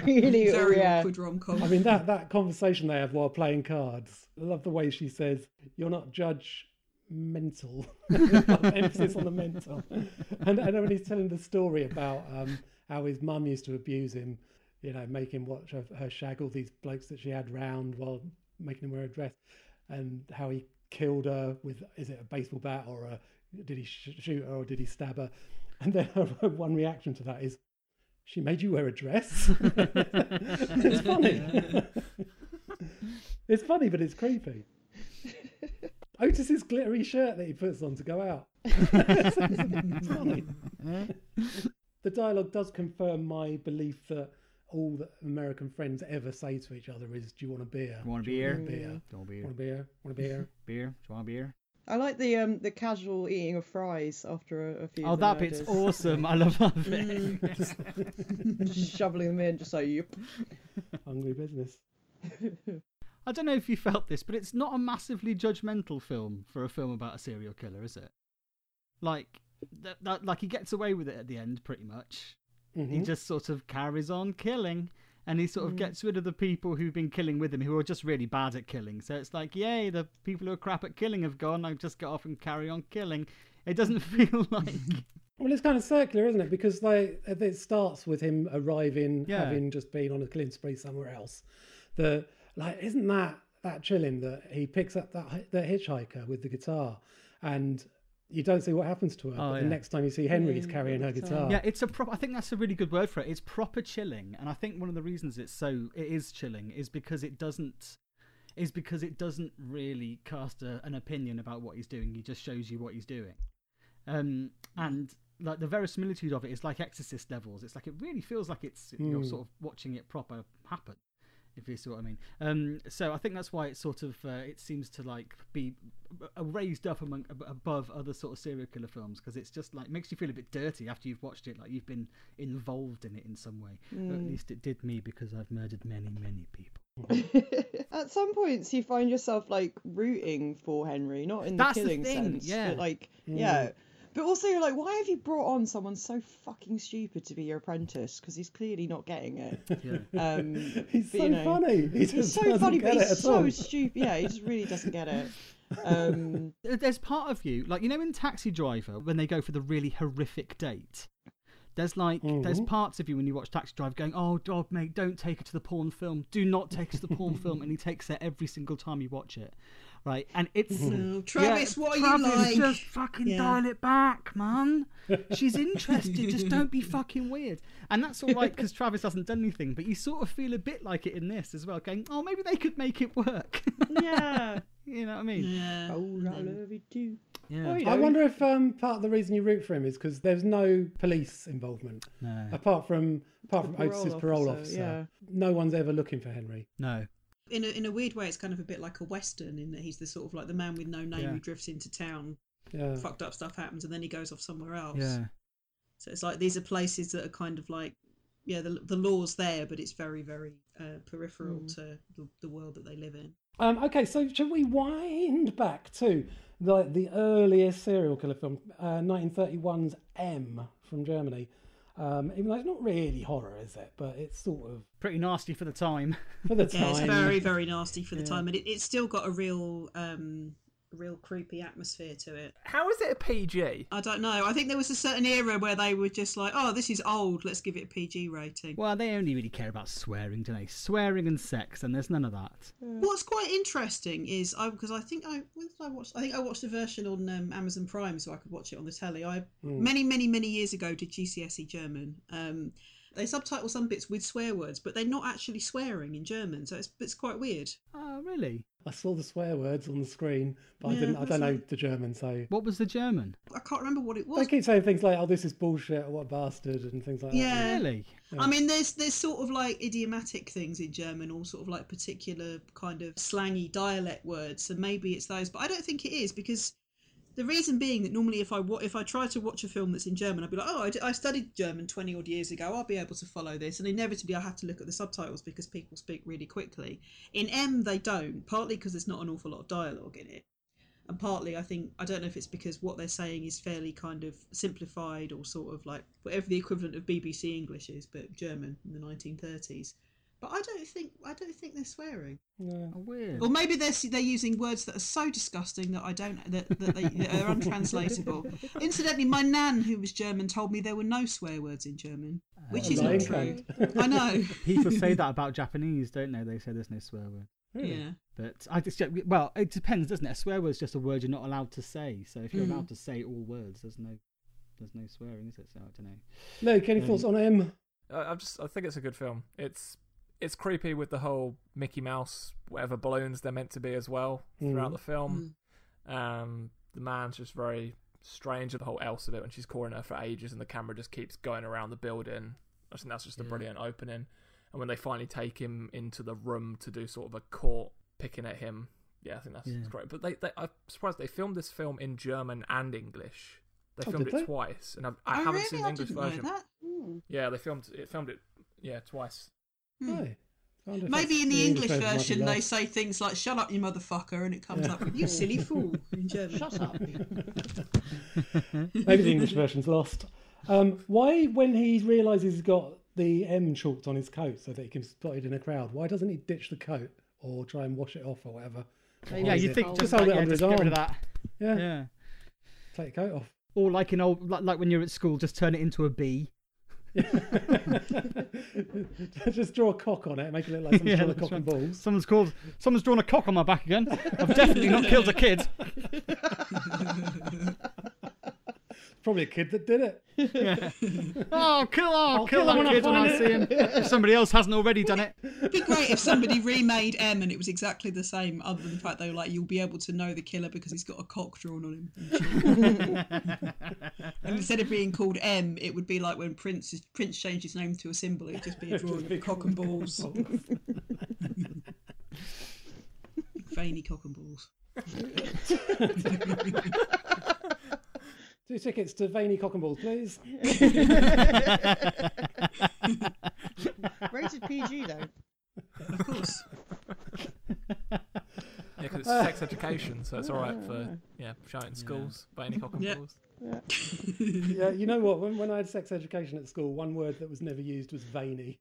Speaker 2: Really,
Speaker 5: Very
Speaker 2: yeah.
Speaker 5: awkward rom com.
Speaker 1: I mean, that, that conversation they have while playing cards. I love the way she says, You're not judge mental. Emphasis on the mental. And, and when he's telling the story about um, how his mum used to abuse him, you know, make him watch her, her shag all these blokes that she had round while making him wear a dress, and how he killed her with, is it a baseball bat or a, did he sh- shoot her or did he stab her? And then her one reaction to that is, she made you wear a dress. it's funny. it's funny, but it's creepy. Otis's glittery shirt that he puts on to go out. The dialogue does confirm my belief that all that American friends ever say to each other is, "Do you want a beer?
Speaker 3: You want a
Speaker 1: Do you
Speaker 3: beer?
Speaker 1: want a beer?
Speaker 3: Do you want a beer?
Speaker 1: Want a beer? Want a beer?"
Speaker 3: Beer? Do you want a beer?
Speaker 2: I like the um the casual eating of fries after a, a few.
Speaker 3: Oh, that bit's
Speaker 2: murders.
Speaker 3: awesome. I love that bit.
Speaker 2: Just shoveling them in, just like yep.
Speaker 1: Hungry business.
Speaker 3: I don't know if you felt this, but it's not a massively judgmental film for a film about a serial killer, is it? Like that, that like he gets away with it at the end, pretty much. He
Speaker 1: Mhm.
Speaker 3: just sort of carries on killing, and he sort of gets rid of the people who've been killing with him, who are just really bad at killing. So it's like, yay, the people who are crap at killing have gone. I've just get off and carry on killing. It doesn't feel like
Speaker 1: Well, it's kind of circular, isn't it? Because like it starts with him arriving,
Speaker 3: Yeah.
Speaker 1: having just been on a killing spree somewhere else. The like, isn't that that chilling that he picks up that that hitchhiker with the guitar, and you don't see what happens to her.
Speaker 3: Oh,
Speaker 1: but
Speaker 3: yeah.
Speaker 1: the next time you see Henry,
Speaker 2: Yeah,
Speaker 1: he's carrying her guitar.
Speaker 2: guitar.
Speaker 3: Yeah, it's a prop. I think that's a really good word for it. It's proper chilling, and I think one of the reasons it's so it is chilling is because it doesn't is because it doesn't really cast a, an opinion about what he's doing. He just shows you what he's doing, um, and like the verisimilitude of it is like Exorcist levels. It's like it really feels like it's you're
Speaker 1: Hmm.
Speaker 3: sort of watching it proper happen. If you see what I mean, um, so I think that's why it sort of uh, it seems to like be raised up among above other sort of serial killer films because it's just like makes you feel a bit dirty after you've watched it, like you've been involved in it in some way. Or at least it did me because I've murdered many, many people.
Speaker 2: At some points, you find yourself like rooting for Henry, not in the
Speaker 3: That's the
Speaker 2: killing
Speaker 3: thing,
Speaker 2: sense,
Speaker 3: yeah.
Speaker 2: but like yeah. But also, you're like, why have you brought on someone so fucking stupid to be your apprentice? Because he's clearly not getting it.
Speaker 3: Yeah.
Speaker 2: Um,
Speaker 1: He's
Speaker 2: but,
Speaker 1: so
Speaker 2: you know,
Speaker 1: funny. He
Speaker 2: He's so funny,
Speaker 1: get
Speaker 2: but he's so
Speaker 1: all.
Speaker 2: stupid. Yeah, he just really doesn't get it. Um,
Speaker 3: There's part of you, like you know, in Taxi Driver when they go for the really horrific date. There's like there's
Speaker 1: Mhm.
Speaker 3: parts of you when you watch Taxi Driver going, "Oh, God, mate, don't take her to the porn film. Do not take her to the porn film." And he takes her every single time you watch it, right? And it's
Speaker 5: No, Travis, what are you
Speaker 3: Travis,
Speaker 5: like?
Speaker 3: Just fucking
Speaker 5: Yeah.
Speaker 3: dial it back, man. She's interested. just don't be fucking weird. And that's all right because Travis hasn't done anything, but you sort of feel a bit like it in this as well, going, "Oh, maybe they could make it work."
Speaker 2: yeah.
Speaker 3: you know what I mean?
Speaker 5: Yeah.
Speaker 2: Oh, I love you too.
Speaker 3: Yeah.
Speaker 2: Oh, you
Speaker 1: I wonder if um, part of the reason you root for him is because there's no police involvement
Speaker 3: No.
Speaker 1: apart from apart
Speaker 2: The
Speaker 1: from Otis's
Speaker 2: parole
Speaker 1: parole
Speaker 2: officer,
Speaker 1: officer.
Speaker 2: yeah.
Speaker 1: No one's ever looking for Henry.
Speaker 3: No.
Speaker 5: In a, in a weird way, it's kind of a bit like a western in that he's the sort of like the man with no name
Speaker 3: Yeah.
Speaker 5: who drifts into town,
Speaker 1: Yeah.
Speaker 5: fucked up stuff happens, and then he goes off somewhere else.
Speaker 3: Yeah.
Speaker 5: So it's like these are places that are kind of like, yeah, the the law's there, but it's very very uh, peripheral
Speaker 2: Mm.
Speaker 5: to the, the world that they live in.
Speaker 1: Um, okay, so should we wind back to the the earliest serial killer film, uh, 1931's M from Germany? Um, even though it's not really horror, is it? But it's sort of
Speaker 3: Pretty nasty for the time.
Speaker 1: for the time, Yeah,
Speaker 5: it's very very nasty for the
Speaker 1: Yeah.
Speaker 5: time, and it, it's still got a real um, real creepy atmosphere to it.
Speaker 4: How is it a PG?
Speaker 5: I don't know. I think there was a certain era where they were just like, "Oh, this is old. Let's give it a PG rating."
Speaker 3: Well, they only really care about swearing, don't they? Swearing and sex, and there's none of that.
Speaker 5: What's quite interesting is I because I think I when did I watch? I think I watched the version on um, Amazon Prime so I could watch it on the telly. I many many many years ago did GCSE E German. Um, they subtitle some bits with swear words, but they're not actually swearing in German, so it's it's quite weird.
Speaker 3: Oh, really?
Speaker 1: I saw the swear words on the screen, but I didn't. I don't know
Speaker 5: that's
Speaker 1: the German, so
Speaker 3: What was the German?
Speaker 5: I can't remember what it was.
Speaker 1: they keep saying things like, "Oh, this is bullshit," or "What a bastard," and things like that.
Speaker 5: Yeah.
Speaker 3: Really?
Speaker 5: I mean, there's there's sort of like idiomatic things in German, or sort of like particular kind of slangy dialect words. So maybe it's those, but I don't think it is because the reason being that normally if I if I try to watch a film that's in German, I'd be like, oh, I, studied German twenty odd years ago. I'll be able to follow this, and inevitably I have to look at the subtitles because people speak really quickly. In M, they don't, partly because there's not an awful lot of dialogue in it. And partly, I think I don't know if it's because what they're saying is fairly kind of simplified or sort of like whatever the equivalent of BBC English is, but German in the 1930s. But I don't think I don't think they're swearing,
Speaker 3: Oh, weird.
Speaker 5: or maybe they're they're using words that are so disgusting that I don't that, that they that are untranslatable. Incidentally, my nan, who was German, told me there were no swear words in German, which is not true. I know.
Speaker 3: People say that about Japanese, don't they? They say there's no swear word.
Speaker 5: Yeah.
Speaker 3: But I just well, it depends, doesn't it? A swear word is just a word you're not allowed to say. So if you're
Speaker 5: Mm.
Speaker 3: allowed to say all words, there's no there's no swearing, is it? So I don't know.
Speaker 1: Luke, any thoughts on M?
Speaker 4: I, I just I think it's a good film. It's it's creepy with the whole Mickey Mouse whatever balloons they're meant to be as well throughout
Speaker 1: Mhm.
Speaker 4: the film. Um, the man's just very strange with the whole else of it when she's calling her for ages and the camera just keeps going around the building. I think that's just a
Speaker 3: Yeah.
Speaker 4: brilliant opening. And when they finally take him into the room to do sort of a court picking at him, yeah, I think that's
Speaker 3: Yeah.
Speaker 4: great. But they, they I'm surprised they filmed this film in German and English. They
Speaker 1: Oh,
Speaker 4: filmed
Speaker 1: did
Speaker 4: it
Speaker 1: they?
Speaker 4: twice, and I've, I
Speaker 5: oh,
Speaker 4: haven't
Speaker 5: really?
Speaker 4: seen the
Speaker 5: I
Speaker 4: English
Speaker 5: didn't
Speaker 4: version.
Speaker 5: know that.
Speaker 4: Yeah, they filmed it filmed it yeah twice.
Speaker 5: Hmm.
Speaker 1: Aye. I wonder if
Speaker 5: Maybe in the English
Speaker 1: might
Speaker 5: version they say things like "Shut up, you motherfucker," and it comes up with "You silly fool" in German.
Speaker 2: Shut up.
Speaker 1: Maybe the English version's lost. Um, why, when he realises he's got the M chalked on his coat so that he can be spotted in a crowd, why doesn't he ditch the coat or try and wash it off or whatever? Or
Speaker 3: Yeah, you think
Speaker 2: Just
Speaker 3: just,
Speaker 1: hold
Speaker 3: like,
Speaker 1: it
Speaker 3: yeah,
Speaker 1: under
Speaker 3: just
Speaker 1: his
Speaker 3: get rid
Speaker 1: arm.
Speaker 3: of that.
Speaker 1: Yeah,
Speaker 3: Yeah.
Speaker 1: take the coat off.
Speaker 3: Or like in old, like, like when you're at school, just turn it into a bee.
Speaker 1: Just draw a cock on it, make it look like some
Speaker 3: Yeah,
Speaker 1: sort of
Speaker 3: that's
Speaker 1: cock and balls.
Speaker 3: Someone's called. Someone's drawn a cock on my back again. I've definitely not killed a kid.
Speaker 1: Probably a kid that did it.
Speaker 3: Oh, kill! Oh,
Speaker 1: I'll
Speaker 3: kill
Speaker 1: kill him when
Speaker 3: that
Speaker 1: I
Speaker 3: kid when I see him. If somebody else hasn't already done it.
Speaker 5: It'd be great if somebody remade M and it was exactly the same, other than the fact they were like, you'll be able to know the killer because he's got a cock drawn on him. and instead of being called M, it would be like when Prince Prince changed his name to a symbol, it'd just be a drawing of cock and balls. Veiny cock and balls.
Speaker 1: Two tickets to Veiny Cock and Balls, please.
Speaker 2: Rated PG though.
Speaker 5: Of course.
Speaker 4: Yeah, because it's sex education, so it's all right for yeah shouting in schools by any cock and
Speaker 5: Yeah.
Speaker 4: balls.
Speaker 1: Yeah, you know what? When, when I had sex education at school, one word that was never used was veiny.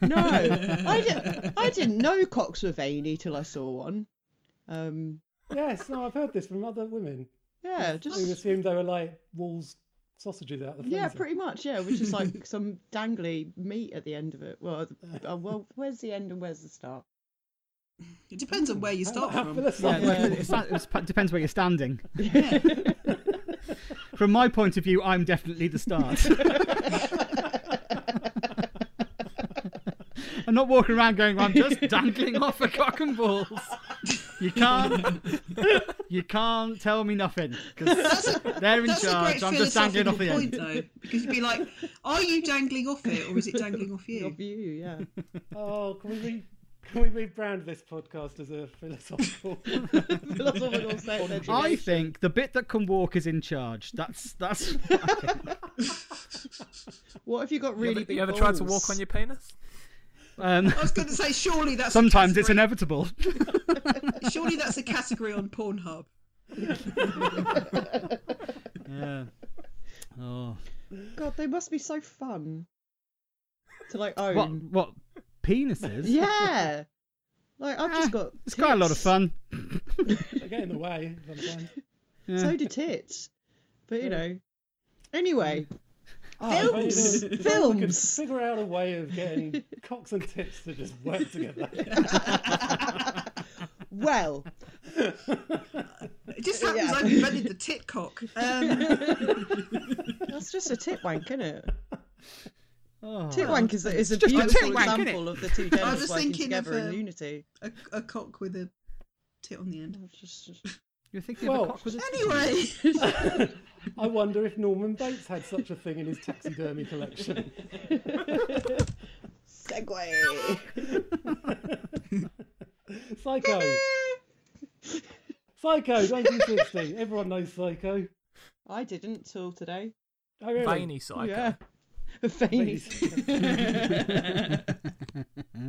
Speaker 2: No, I, did, I didn't know cocks were veiny till I saw one. Um,
Speaker 1: Yes, no, I've heard this from other women
Speaker 2: yeah,
Speaker 1: who
Speaker 2: just
Speaker 1: assumed they were like Wall's sausages out of the freezer.
Speaker 2: yeah, pretty much. Yeah, which is like some dangly meat at the end of it. Well, uh, well, where's the end and where's the start?
Speaker 5: It depends on where you start from.
Speaker 1: let's
Speaker 3: Yeah, it, it, it depends where you're standing.
Speaker 5: Yeah.
Speaker 3: From my point of view, I'm definitely the start. I'm not walking around going, I'm just dangling off a cock and balls. You can't, you can't tell me nothing because they're in
Speaker 5: That's a
Speaker 3: charge.
Speaker 5: great
Speaker 3: I'm just dangling off the
Speaker 5: philosophical
Speaker 3: end.
Speaker 5: though, because you'd be like, "Are you dangling off it, or is it dangling off you?"
Speaker 2: Of you, yeah.
Speaker 1: Oh, can we re- can we rebrand this podcast as a philosophical?
Speaker 2: Philosophical sex
Speaker 3: I
Speaker 2: education.
Speaker 3: think the bit that can walk is in charge. That's that's.
Speaker 2: What if you got
Speaker 4: You
Speaker 2: really
Speaker 4: ever,
Speaker 2: big
Speaker 4: you ever tried to
Speaker 2: balls?
Speaker 4: walk on your penis?
Speaker 3: Um,
Speaker 5: I was going to say, surely that's
Speaker 3: sometimes it's inevitable.
Speaker 5: Surely that's a category on Pornhub.
Speaker 3: yeah. Oh.
Speaker 2: God, they must be so fun to like own.
Speaker 3: What? What? Penises?
Speaker 2: Yeah. Like I've just
Speaker 3: Eh,
Speaker 2: got.
Speaker 3: It's quite a lot of fun.
Speaker 1: They get in the way sometimes.
Speaker 2: So do tits. But you know. Anyway,
Speaker 1: Oh,
Speaker 2: Films!
Speaker 1: there was- if only we could
Speaker 2: Films!
Speaker 1: Figure out a way of getting cocks and tits to just work together.
Speaker 2: well,
Speaker 5: It just happens
Speaker 2: Yeah.
Speaker 5: I've invented the tit cock. Um,
Speaker 2: that's just a tit wank, isn't it?
Speaker 3: Oh.
Speaker 2: Tit wank is a, is a
Speaker 3: just a
Speaker 2: beautiful
Speaker 3: wank,
Speaker 2: example of the two genders
Speaker 5: just
Speaker 2: working
Speaker 5: thinking of,
Speaker 2: together in
Speaker 5: uh,
Speaker 2: unity.
Speaker 5: a, a cock with a tit on the end.
Speaker 2: Just- just-
Speaker 3: You're thinking
Speaker 1: Well,
Speaker 3: of a cock with a tit.
Speaker 5: Anyway,
Speaker 1: I wonder if Norman Bates had such a thing in his taxidermy collection.
Speaker 2: Segway.
Speaker 1: Psycho. Psycho, 1960. Everyone knows Psycho.
Speaker 2: I didn't till today.
Speaker 1: Oh, really?
Speaker 4: Veiny psycho.
Speaker 2: Yeah. Veiny.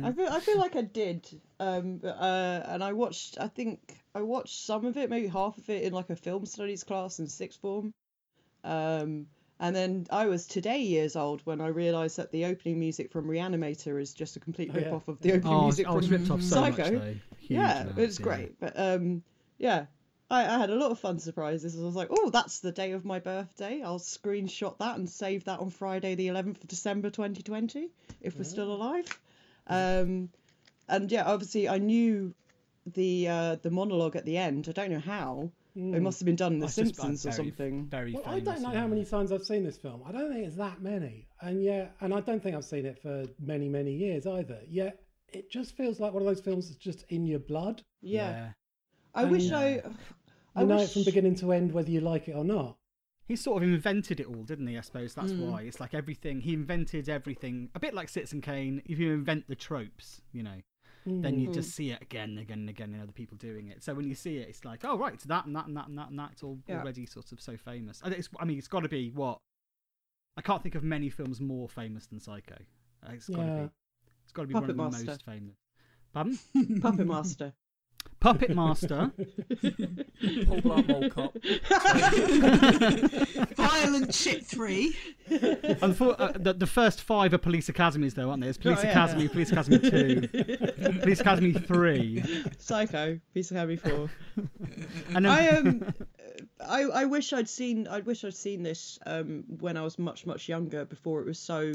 Speaker 2: I feel I feel like I did, um, uh, and I watched. I think I watched some of it, maybe half of it, in like a film studies class in sixth form. Um, and then I was today years old when I realised that the opening music from Reanimator is just a complete
Speaker 1: Oh, yeah.
Speaker 2: rip off of the opening
Speaker 3: Oh, I was,
Speaker 2: music
Speaker 3: I was
Speaker 2: from
Speaker 3: ripped off so
Speaker 2: Psycho.
Speaker 3: much though. Huge
Speaker 2: yeah,
Speaker 3: amounts,
Speaker 2: it's
Speaker 3: yeah.
Speaker 2: great. But um, yeah, I, I had a lot of fun surprises. I was like, oh, that's the day of my birthday. I'll screenshot that and save that on Friday, the 11th of December, 2020, if we're still alive. Um, and yeah, obviously, I knew the uh, the monologue at the end. I don't know how. It must have been done in The
Speaker 3: That's just-
Speaker 2: Simpsons or
Speaker 3: that's very-
Speaker 2: something.
Speaker 3: Very
Speaker 1: Well, I don't know
Speaker 3: yeah.
Speaker 1: how many times I've seen this film. I don't think it's that many. And yeah, and I don't think I've seen it for many, many years either. Yet it just feels like one of those films that's just in your blood.
Speaker 2: Yeah, I wish
Speaker 1: And,
Speaker 2: I.
Speaker 1: You
Speaker 2: I
Speaker 1: know
Speaker 2: wish...
Speaker 1: it from beginning to end, whether you like it or not.
Speaker 3: He sort of invented it all, didn't he? I suppose that's
Speaker 2: Hmm.
Speaker 3: why. It's like everything. He invented everything. A bit like Citizen Kane. If you invent the tropes, you know, then you mm. just see it again and again and again in other people doing it. So when you see it, it's like, oh right, it's that and that and that and that and that. It's all
Speaker 2: Yeah.
Speaker 3: already sort of so famous. I, think it's, I mean, it's got to be what. I can't think of many films more famous than Psycho. It's got to
Speaker 1: Yeah.
Speaker 3: be. It's got to be
Speaker 2: Puppet
Speaker 3: one of the
Speaker 2: Master.
Speaker 3: most famous. Pardon?
Speaker 2: Puppet Master.
Speaker 3: Puppet Master.
Speaker 4: Paul Blart Mall Cop.
Speaker 5: Violent Shit 3.
Speaker 3: Unfor- uh, the, the first five are police academies, though, aren't they? There's Police
Speaker 2: Oh, yeah.
Speaker 3: Academy, Police Academy 2, Police Academy 3.
Speaker 2: Psycho. Piece of Heavy Four.
Speaker 3: And then,
Speaker 2: I um, I I wish I'd seen I wish I'd seen this um when I was much much younger before it was so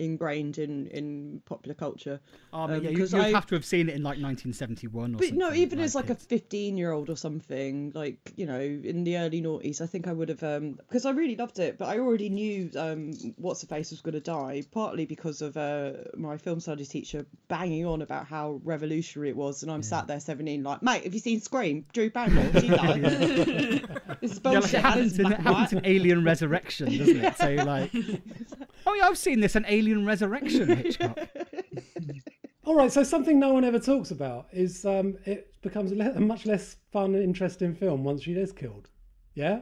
Speaker 2: ingrained in in popular culture.
Speaker 3: oh,
Speaker 2: um,
Speaker 3: yeah, you, you'd
Speaker 2: I-
Speaker 3: have to have seen it in like 1971 or
Speaker 2: But
Speaker 3: something.
Speaker 2: no, even as like a 15 year old or something, like, you know, in the early noughties, I think I would have, um, because I really loved it, but I already knew um, What's the Face was going to die, partly because of uh, my film studies teacher banging on about how revolutionary it was. And I'm sat there 17, like, mate, have you seen Scream? Drew Barrymore, she died. this is
Speaker 3: Yeah, like
Speaker 2: bullshit.
Speaker 3: it happens, in, it happens in. Alien Resurrection, doesn't it? So, like, oh yeah, I've seen this, an Alien Resurrection, Hitchcock.
Speaker 1: All right, so something no one ever talks about is um, it becomes a, much less fun and interesting film once she is killed. Yeah?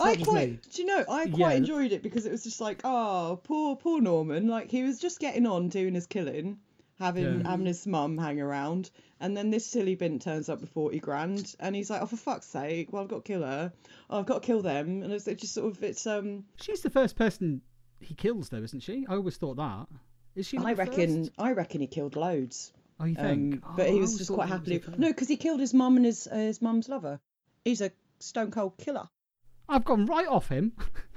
Speaker 2: I quite,
Speaker 1: me.
Speaker 2: do you know, I quite
Speaker 3: Yeah.
Speaker 2: enjoyed it because it was just like, oh, poor, poor Norman. Like he was just getting on doing his killing, having
Speaker 3: Yeah.
Speaker 2: having his mum hang around, and then this silly bint turns up with forty grand, and he's like, oh, for fuck's sake, well, I've got to kill her. Oh, I've got to kill them, and it's it just sort of, it's um,
Speaker 3: She's the first person he kills, though, isn't she? I always thought that. Is she?
Speaker 2: I reckon,
Speaker 3: first?
Speaker 2: I reckon he killed loads.
Speaker 3: Oh, you think?
Speaker 2: Um,
Speaker 3: Oh,
Speaker 2: but he was just quite
Speaker 3: he was
Speaker 2: happily. No, because he killed his mum and his uh, his mum's lover. He's a stone cold killer.
Speaker 3: I've gone right off him.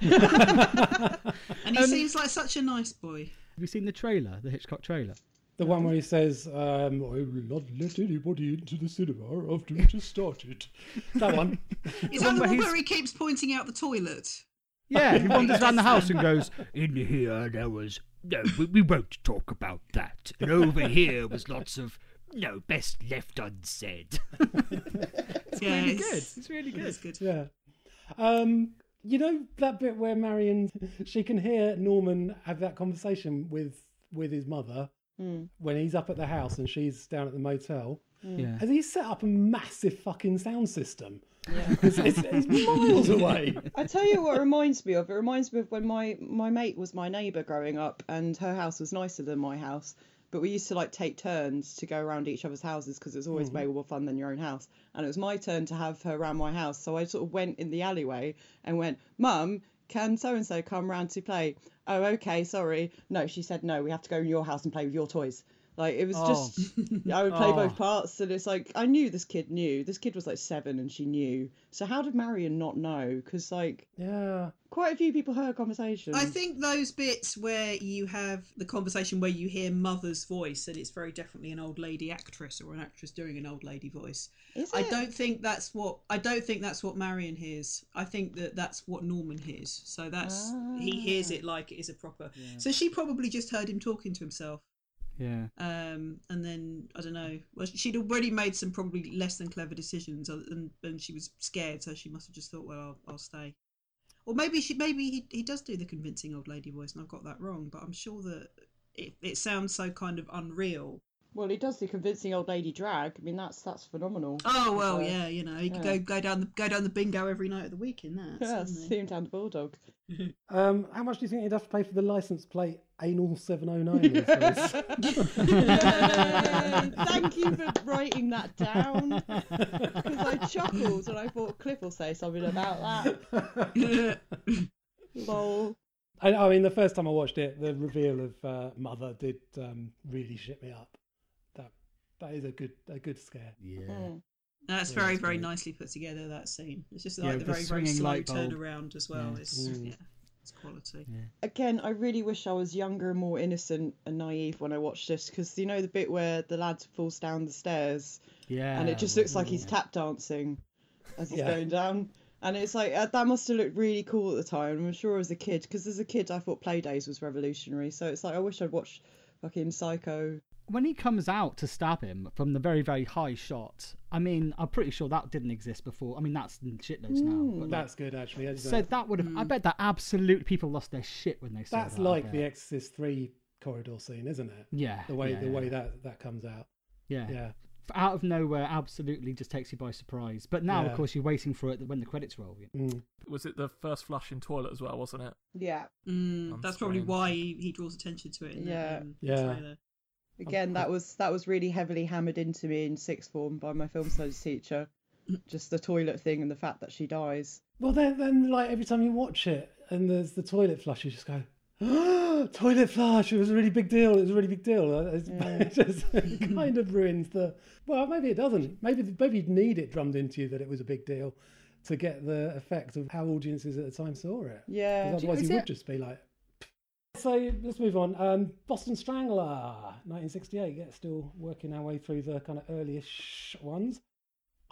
Speaker 5: And he seems like such a nice boy.
Speaker 3: Have you seen the trailer, the Hitchcock trailer?
Speaker 1: The one where he says, um, I will not let anybody into the cinema after it has started. That one.
Speaker 5: Is
Speaker 3: one
Speaker 5: that the one
Speaker 3: he's-
Speaker 5: where he keeps pointing out the toilet?
Speaker 3: Yeah, he wanders around the house and goes, In here there was. No, we, we won't talk about that. And over here was lots of. No, best left unsaid. it's
Speaker 5: Yeah,
Speaker 3: really
Speaker 5: it's-
Speaker 3: good. It's really good.
Speaker 5: It's good.
Speaker 1: Yeah. Um, you know that bit where Marion she can hear Norman have that conversation with with his mother when he's up at the house and she's down at the motel.
Speaker 3: Yeah.
Speaker 1: Has he set up a massive fucking sound system? It's, it's, it's miles away.
Speaker 2: I tell you what it reminds me of. It reminds me of when my my mate was my neighbour growing up, and her house was nicer than my house. But we used to like take turns to go around each other's houses because it was always mm-hmm. way more fun than your own house. And it was my turn to have her around my house, so I sort of went in the alleyway and went, "Mum, can so and so come round to play?" Oh, okay, sorry. No, she said no. We have to go in your house and play with your toys. Like it was
Speaker 3: Oh.
Speaker 2: just I would play
Speaker 3: Oh.
Speaker 2: both parts, and it's like I knew this kid knew. This kid was like seven, and she knew. So how did Marion not know? Because like
Speaker 1: Yeah.
Speaker 2: quite a few people heard conversations.
Speaker 5: I think those bits where you have the conversation where you hear mother's voice and it's very definitely an old lady actress or an actress doing an old lady voice.
Speaker 2: Is it?
Speaker 5: I don't think that's what I don't think that's what Marion hears. I think that that's what Norman hears. So that's he hears
Speaker 2: Ah.
Speaker 5: it like it is a proper. So she probably just heard him talking to himself.
Speaker 3: Yeah.
Speaker 5: Um, and then I don't know. Well, she'd already made some probably less than clever decisions, and, and she was scared, so she must have just thought, "Well, I'll, I'll stay." Or maybe she, maybe he, he does do the convincing old lady voice, and I've got that wrong. But I'm sure that it, it sounds so kind of unreal.
Speaker 2: Well, he does the convincing old lady drag. I mean, that's that's phenomenal.
Speaker 5: Oh well,
Speaker 2: So,
Speaker 5: yeah, you know, he could go go down the go down the bingo every night of the week in that.
Speaker 2: Yeah,
Speaker 5: couldn't
Speaker 2: see him down the bulldog.
Speaker 1: Um, how much do you think you'd have to pay for the license plate Anal 709 these days?
Speaker 2: Yay! Thank you for writing that down. Because I chuckled and I thought Cliff will say something about that. Lol.
Speaker 1: I, I mean, the first time I watched it, the reveal of uh, Mother did um, really shit me up. That that is a good a good scare.
Speaker 3: Yeah.
Speaker 2: Mm.
Speaker 5: That's
Speaker 1: Yeah,
Speaker 5: very
Speaker 1: it's
Speaker 5: very
Speaker 1: great.
Speaker 5: nicely put together. That scene. It's just like
Speaker 3: with
Speaker 5: the
Speaker 3: the
Speaker 5: very very
Speaker 3: swinging
Speaker 5: slow
Speaker 3: light
Speaker 5: turnaround as well.
Speaker 3: Yeah.
Speaker 5: It's
Speaker 1: Mm.
Speaker 5: yeah, it's quality.
Speaker 2: Again, I really wish I was younger and more innocent and naive when I watched this. Because you know the bit where the lad falls down the stairs
Speaker 3: Yeah.
Speaker 2: and it just looks like he's tap dancing as he's
Speaker 1: Yeah.
Speaker 2: going down. And it's like uh, that must have looked really cool at the time. I'm sure as a kid, because as a kid I thought Playdays was revolutionary. So it's like I wish I'd watched fucking Psycho.
Speaker 3: When he comes out to stab him from the very very high shot. I mean, I'm pretty sure that didn't exist before. I mean, that's in shitloads now. But like,
Speaker 1: That's good actually. isn't
Speaker 3: so
Speaker 1: it?
Speaker 3: that would have. I bet that absolute people lost their shit when they saw
Speaker 1: That's
Speaker 3: that. I
Speaker 1: like
Speaker 3: bet.
Speaker 1: the Exorcist 3 corridor scene, isn't it?
Speaker 3: Yeah.
Speaker 1: The way
Speaker 3: yeah,
Speaker 1: the
Speaker 3: yeah,
Speaker 1: way that that comes out.
Speaker 3: Yeah.
Speaker 1: Yeah.
Speaker 3: Out of nowhere, absolutely just takes you by surprise. But now,
Speaker 1: Yeah.
Speaker 3: of course, you're waiting for it when the credits roll. you know.
Speaker 1: Mm.
Speaker 4: Was it the first flush in toilet as well, wasn't it?
Speaker 2: Yeah.
Speaker 5: Mm,
Speaker 4: On
Speaker 5: that's probably why he, he draws attention to it in
Speaker 2: Yeah.
Speaker 5: the, um,
Speaker 1: Yeah.
Speaker 5: trailer.
Speaker 2: Again, that was that was really heavily hammered into me in sixth form by my film studies teacher. Just the toilet thing and the fact that she dies.
Speaker 1: Well, then, then, like every time you watch it and there's the toilet flush, you just go, ah, toilet flush. It was a really big deal. It was a really big deal. It's, it just it kind of ruins the. Well, maybe it doesn't. Maybe maybe you'd need it drummed into you that it was a big deal to get the effect of how audiences at the time saw it.
Speaker 2: Yeah.
Speaker 1: otherwise,
Speaker 3: Is
Speaker 1: you
Speaker 3: it-
Speaker 1: would just be like. So let's move on. Um, Boston Strangler, 1968. Yeah, still working our way through the kind of early-ish ones.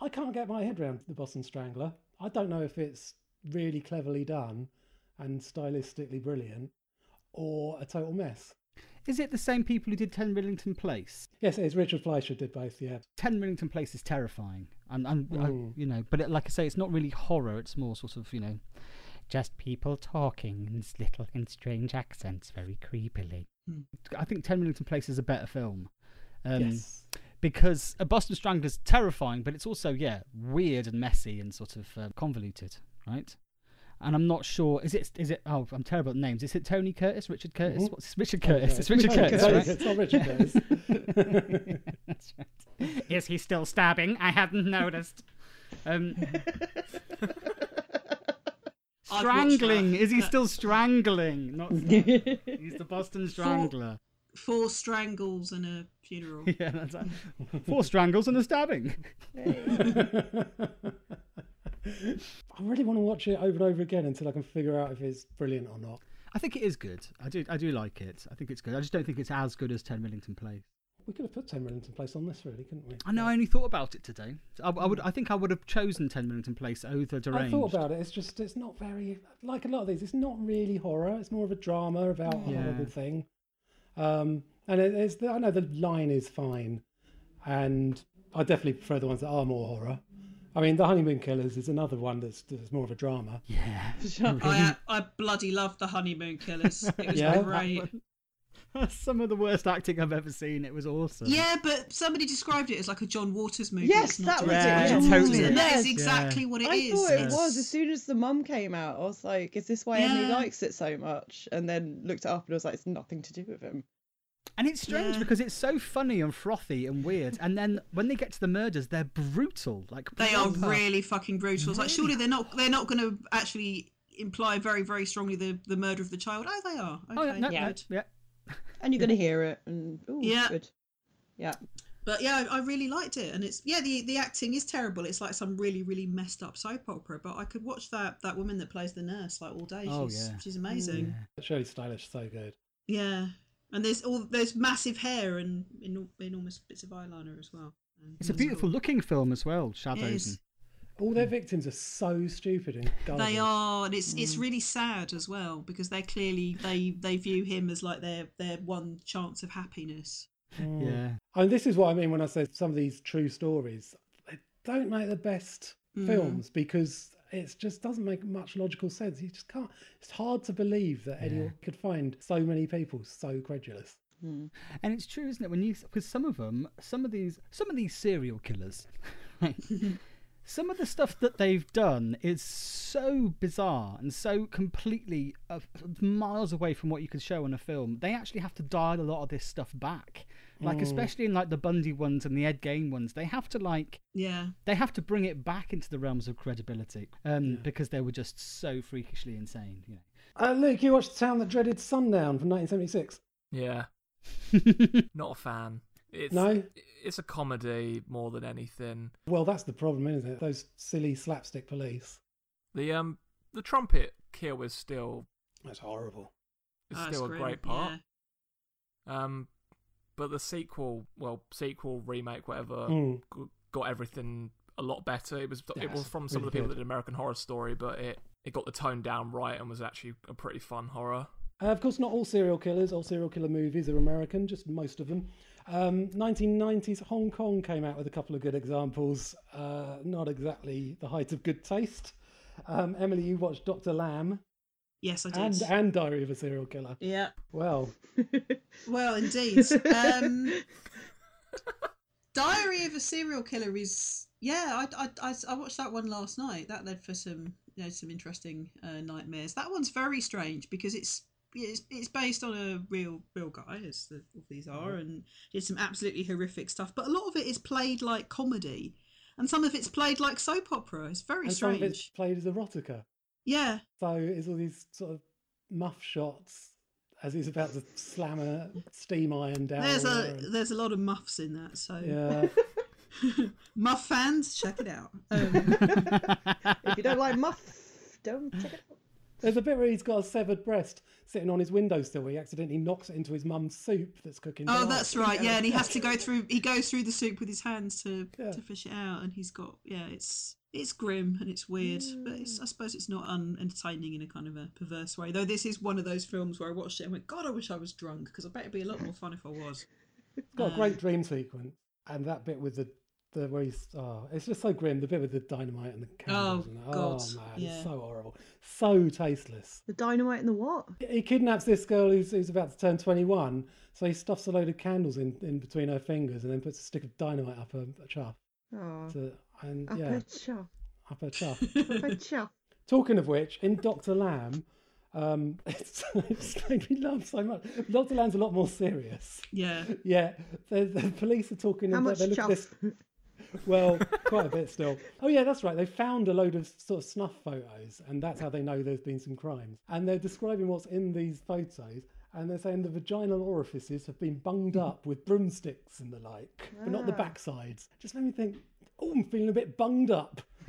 Speaker 1: I can't get my head around the Boston Strangler. I don't know if it's really cleverly done and stylistically brilliant, or a total mess.
Speaker 3: Is it the same people who did 10 Rillington Place?
Speaker 1: Yes, it is. Richard Fleischer did both. Yeah.
Speaker 3: 10 Rillington Place is terrifying. And, and. I, you know, but it, like I say, it's not really horror. It's more sort of, you know, just people talking in s- little, in strange accents very creepily. I think 10 Rillington Place is a better film. Um,
Speaker 1: yes.
Speaker 3: Because a Boston Strangler's terrifying, but it's also, yeah, weird and messy and sort of uh, convoluted, right? And I'm not sure. Is it? Is it? Oh, I'm terrible at names. Is it Tony Curtis? Richard Curtis?
Speaker 1: Mhm.
Speaker 3: What's Richard Curtis?
Speaker 1: yeah.
Speaker 3: It's Richard Curtis,
Speaker 1: Curtis,
Speaker 3: right?
Speaker 1: It's not Richard Curtis.
Speaker 3: That's right. Is he still stabbing? I hadn't noticed. Um,
Speaker 5: I'd watch
Speaker 3: strangling.
Speaker 5: that.
Speaker 3: Is he uh, still strangling? Not. He's the Boston Strangler.
Speaker 5: Four strangles and a funeral.
Speaker 3: Yeah, that's right. Four strangles and a stabbing.
Speaker 1: I really want to watch it over and over again until I can figure out if it's brilliant or not.
Speaker 3: I think it is good. I do. I do like it. I think it's good. I just don't think it's as good as Ten Millington Place.
Speaker 1: We could have put Ten Millington Place on this, really, couldn't we?
Speaker 3: I know. I only thought about it today. I, I would. I think I would have chosen Ten Millington Place over Deranged.
Speaker 1: I thought about it. It's just it's not very like a lot of these. It's not really horror. It's more of a drama about a
Speaker 3: Yeah.
Speaker 1: horrible thing. Um, and it, it's I know the line is fine, and I definitely prefer the ones that are more horror. I mean, the Honeymoon Killers is another one that's, that's more of a drama.
Speaker 3: Yeah.
Speaker 5: I, I bloody love the honeymoon killers. It was
Speaker 1: Yeah?
Speaker 5: great.
Speaker 3: That's some of the worst acting I've ever seen. It was awesome.
Speaker 5: Yeah, but somebody described it as like a John Waters movie.
Speaker 2: Yes,
Speaker 5: It's not
Speaker 2: that was
Speaker 5: directed
Speaker 3: it.
Speaker 5: by
Speaker 3: Yeah,
Speaker 5: John
Speaker 3: it
Speaker 5: Waters,
Speaker 3: totally
Speaker 5: and that is
Speaker 2: is.
Speaker 5: exactly what it
Speaker 2: I
Speaker 5: is.
Speaker 2: thought it
Speaker 5: It's-
Speaker 2: was as soon as the mum came out. I was like, "Is this why Emily likes it so much?" And then looked it up and I was like, "It's nothing to do with him."
Speaker 3: And it's strange
Speaker 5: Yeah.
Speaker 3: because it's so funny and frothy and weird. And then when they get to the murders, they're brutal. Like
Speaker 5: They are
Speaker 3: proper-
Speaker 5: really fucking brutal. It's like surely they're not they're not going to actually imply very very strongly the the murder of the child. Oh, they are. Oh, okay,
Speaker 3: Oh no,
Speaker 2: Yeah.
Speaker 3: no, yeah.
Speaker 2: And you're gonna hear it, and ooh,
Speaker 5: Yeah.
Speaker 2: good. Yeah.
Speaker 5: But yeah, I I really liked it, and it's yeah, the the acting is terrible. It's like some really really messed up soap opera. But I could watch that that woman that plays the nurse like all day.
Speaker 3: Oh,
Speaker 5: she's
Speaker 3: yeah.
Speaker 5: she's amazing.
Speaker 1: Shirley Stoler, so good.
Speaker 5: Yeah, and there's all there's massive hair and enormous bits of eyeliner as well.
Speaker 3: It's a beautiful
Speaker 5: cool.
Speaker 3: looking film as well.
Speaker 5: It
Speaker 3: Shadows.
Speaker 5: Is.
Speaker 1: All their victims are so stupid and gullible.
Speaker 5: They are, and it's it's mm. really sad as well because they clearly they they view him as like their their one chance of happiness. Mm.
Speaker 3: yeah.
Speaker 1: And this is what I mean when I say some of these true stories, they don't make the best
Speaker 5: Mm.
Speaker 1: films because it just doesn't make much logical sense. You just can't. It's hard to believe that Eddie could find so many people so credulous. Mm.
Speaker 3: And it's true, isn't it? When you because some of them, some of these, some of these serial killers, right? some of the stuff that they've done is so bizarre and so completely uh, miles away from what you could show in a film. They actually have to dial a lot of this stuff back. Like especially in like the Bundy ones and the Ed Gein ones, they have to like
Speaker 5: Yeah,
Speaker 3: they have to bring it back into the realms of credibility um, because they were just so freakishly insane. You know.
Speaker 1: Uh, Luke, you watched The Town That Dreaded Sundown from 1976.
Speaker 4: Yeah. Not a fan. It's,
Speaker 1: No?
Speaker 4: It's a comedy more than anything.
Speaker 1: Well, that's the problem, isn't it? Those silly slapstick police.
Speaker 4: The um the trumpet kill is still
Speaker 1: That's horrible.
Speaker 4: is
Speaker 5: Oh, it's
Speaker 4: still a
Speaker 5: grim,
Speaker 4: great part.
Speaker 5: yeah.
Speaker 4: Um, but the sequel, well, sequel remake, whatever,
Speaker 1: Mm.
Speaker 4: g- got everything a lot better. It was
Speaker 1: Yeah,
Speaker 4: it was from some of the people
Speaker 1: good.
Speaker 4: that did American Horror Story, but it it got the tone down right and was actually a pretty fun horror.
Speaker 1: Uh, of course, not all serial killers, all serial killer movies are American, just most of them. Um, 1990s Hong Kong came out with a couple of good examples. Uh, not exactly the height of good taste. Um, Emily, you watched Dr. Lamb
Speaker 5: Yes, I did.
Speaker 1: and, and Diary of a Serial Killer.
Speaker 5: yeah.
Speaker 1: Well,
Speaker 5: Well, indeed. um, Diary of a Serial Killer is yeah. I, I, I, I watched that one last night. That led for some you know some interesting uh, nightmares. That one's very strange because it's it's, it's based on a real real guy as the, all these are, and did some absolutely horrific stuff. But a lot of it is played like comedy, and some of it's played like soap opera. It's very
Speaker 1: and some of
Speaker 5: strange.
Speaker 1: it's played as erotica.
Speaker 5: Yeah,
Speaker 1: So it's all these sort of muff shots as he's about to slam a steam iron down.
Speaker 5: there's a
Speaker 1: and-
Speaker 5: there's a lot of muffs in that. So
Speaker 1: yeah.
Speaker 5: muff fans, check it out. Um,
Speaker 2: If you don't like muff, don't check it out.
Speaker 1: There's a bit where he's got a severed breast sitting on his windowsill where he accidentally knocks it into his mum's soup that's cooking.
Speaker 5: Oh, that's right. Yeah, and he has to go through. He goes through the soup with his hands to
Speaker 1: Yeah.
Speaker 5: to fish it out, and he's got yeah. It's it's grim and it's weird, but it's I suppose it's not unentertaining in a kind of a perverse way. Though this is one of those films where I watched it and went, God, I wish I was drunk because I bet it'd be a lot more fun if I was.
Speaker 1: It's got a uh, great dream sequence, and that bit with the the where he's oh, it's just so grim. The bit with the dynamite and the candles.
Speaker 5: Oh,
Speaker 1: and that.
Speaker 5: God,
Speaker 1: oh man,
Speaker 5: yeah.
Speaker 1: it's so horrible, so tasteless.
Speaker 2: The dynamite and the what?
Speaker 1: He kidnaps this girl who's, who's about to turn 21, so he stuffs a load of candles in, in between her fingers and then puts a stick of dynamite up her chuff.
Speaker 2: Oh,
Speaker 1: To, and
Speaker 2: up
Speaker 1: yeah,
Speaker 2: a chuff.
Speaker 1: up her chuff.
Speaker 2: Up a chuff.
Speaker 1: Talking of which, in Doctor Lamb, um, it's, it's made me laugh so much. Doctor Lamb's a lot more serious.
Speaker 5: Yeah,
Speaker 1: Yeah, the, the police are talking.
Speaker 2: How
Speaker 1: and
Speaker 2: much
Speaker 1: they look at
Speaker 2: chuff?
Speaker 1: this. Well, quite a bit still. Oh yeah, that's right. They found a load of sort of snuff photos, and that's how they know there's been some crimes. And they're describing what's in these photos, and they're saying the vaginal orifices have been bunged up with broomsticks and the like, but not the
Speaker 2: Ah.
Speaker 1: backsides. Just made me think. Oh, I'm feeling a bit bunged up.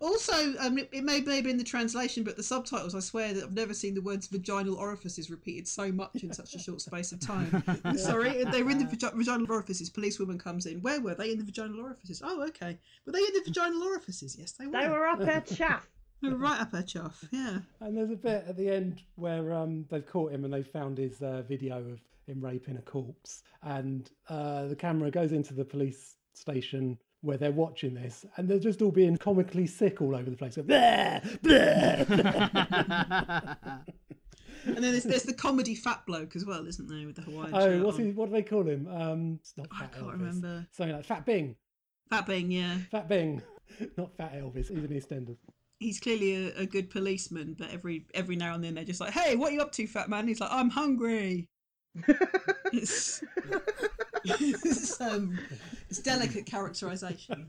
Speaker 5: Also, um, it, it may may be in the translation, but the subtitles, I swear that I've never seen the words vaginal orifices repeated so much in such a short space of time. I'm sorry, they were in the vagi- vaginal orifices. Policewoman comes in. Where were they in the vaginal orifices? Oh, okay. Were they in the vaginal orifices? Yes, they were.
Speaker 2: They were up a chuff.
Speaker 5: They were right up her chuff. Yeah.
Speaker 1: And there's a bit at the end where um, they've caught him and they've found his uh, video of him raping a corpse. And uh, the camera goes into the police station where they're watching this, and they're just all being comically sick all over the place. "Bleh, bleh, bleh."
Speaker 5: And then there's, there's the comedy fat bloke as well, isn't there, with the Hawaiian
Speaker 1: oh,
Speaker 5: shirt
Speaker 1: what's he, what do they call him? Um, it's not
Speaker 5: I
Speaker 1: Fat
Speaker 5: can't
Speaker 1: Elvis.
Speaker 5: remember.
Speaker 1: Something like Fat Bing.
Speaker 5: Fat Bing, yeah.
Speaker 1: Fat Bing. not Fat Elvis, he's an EastEnders.
Speaker 5: He's clearly a, a good policeman, but every every now and then they're just like, "Hey, what are you up to, fat man?" He's like, "I'm hungry." It's, it's, um, it's delicate characterization.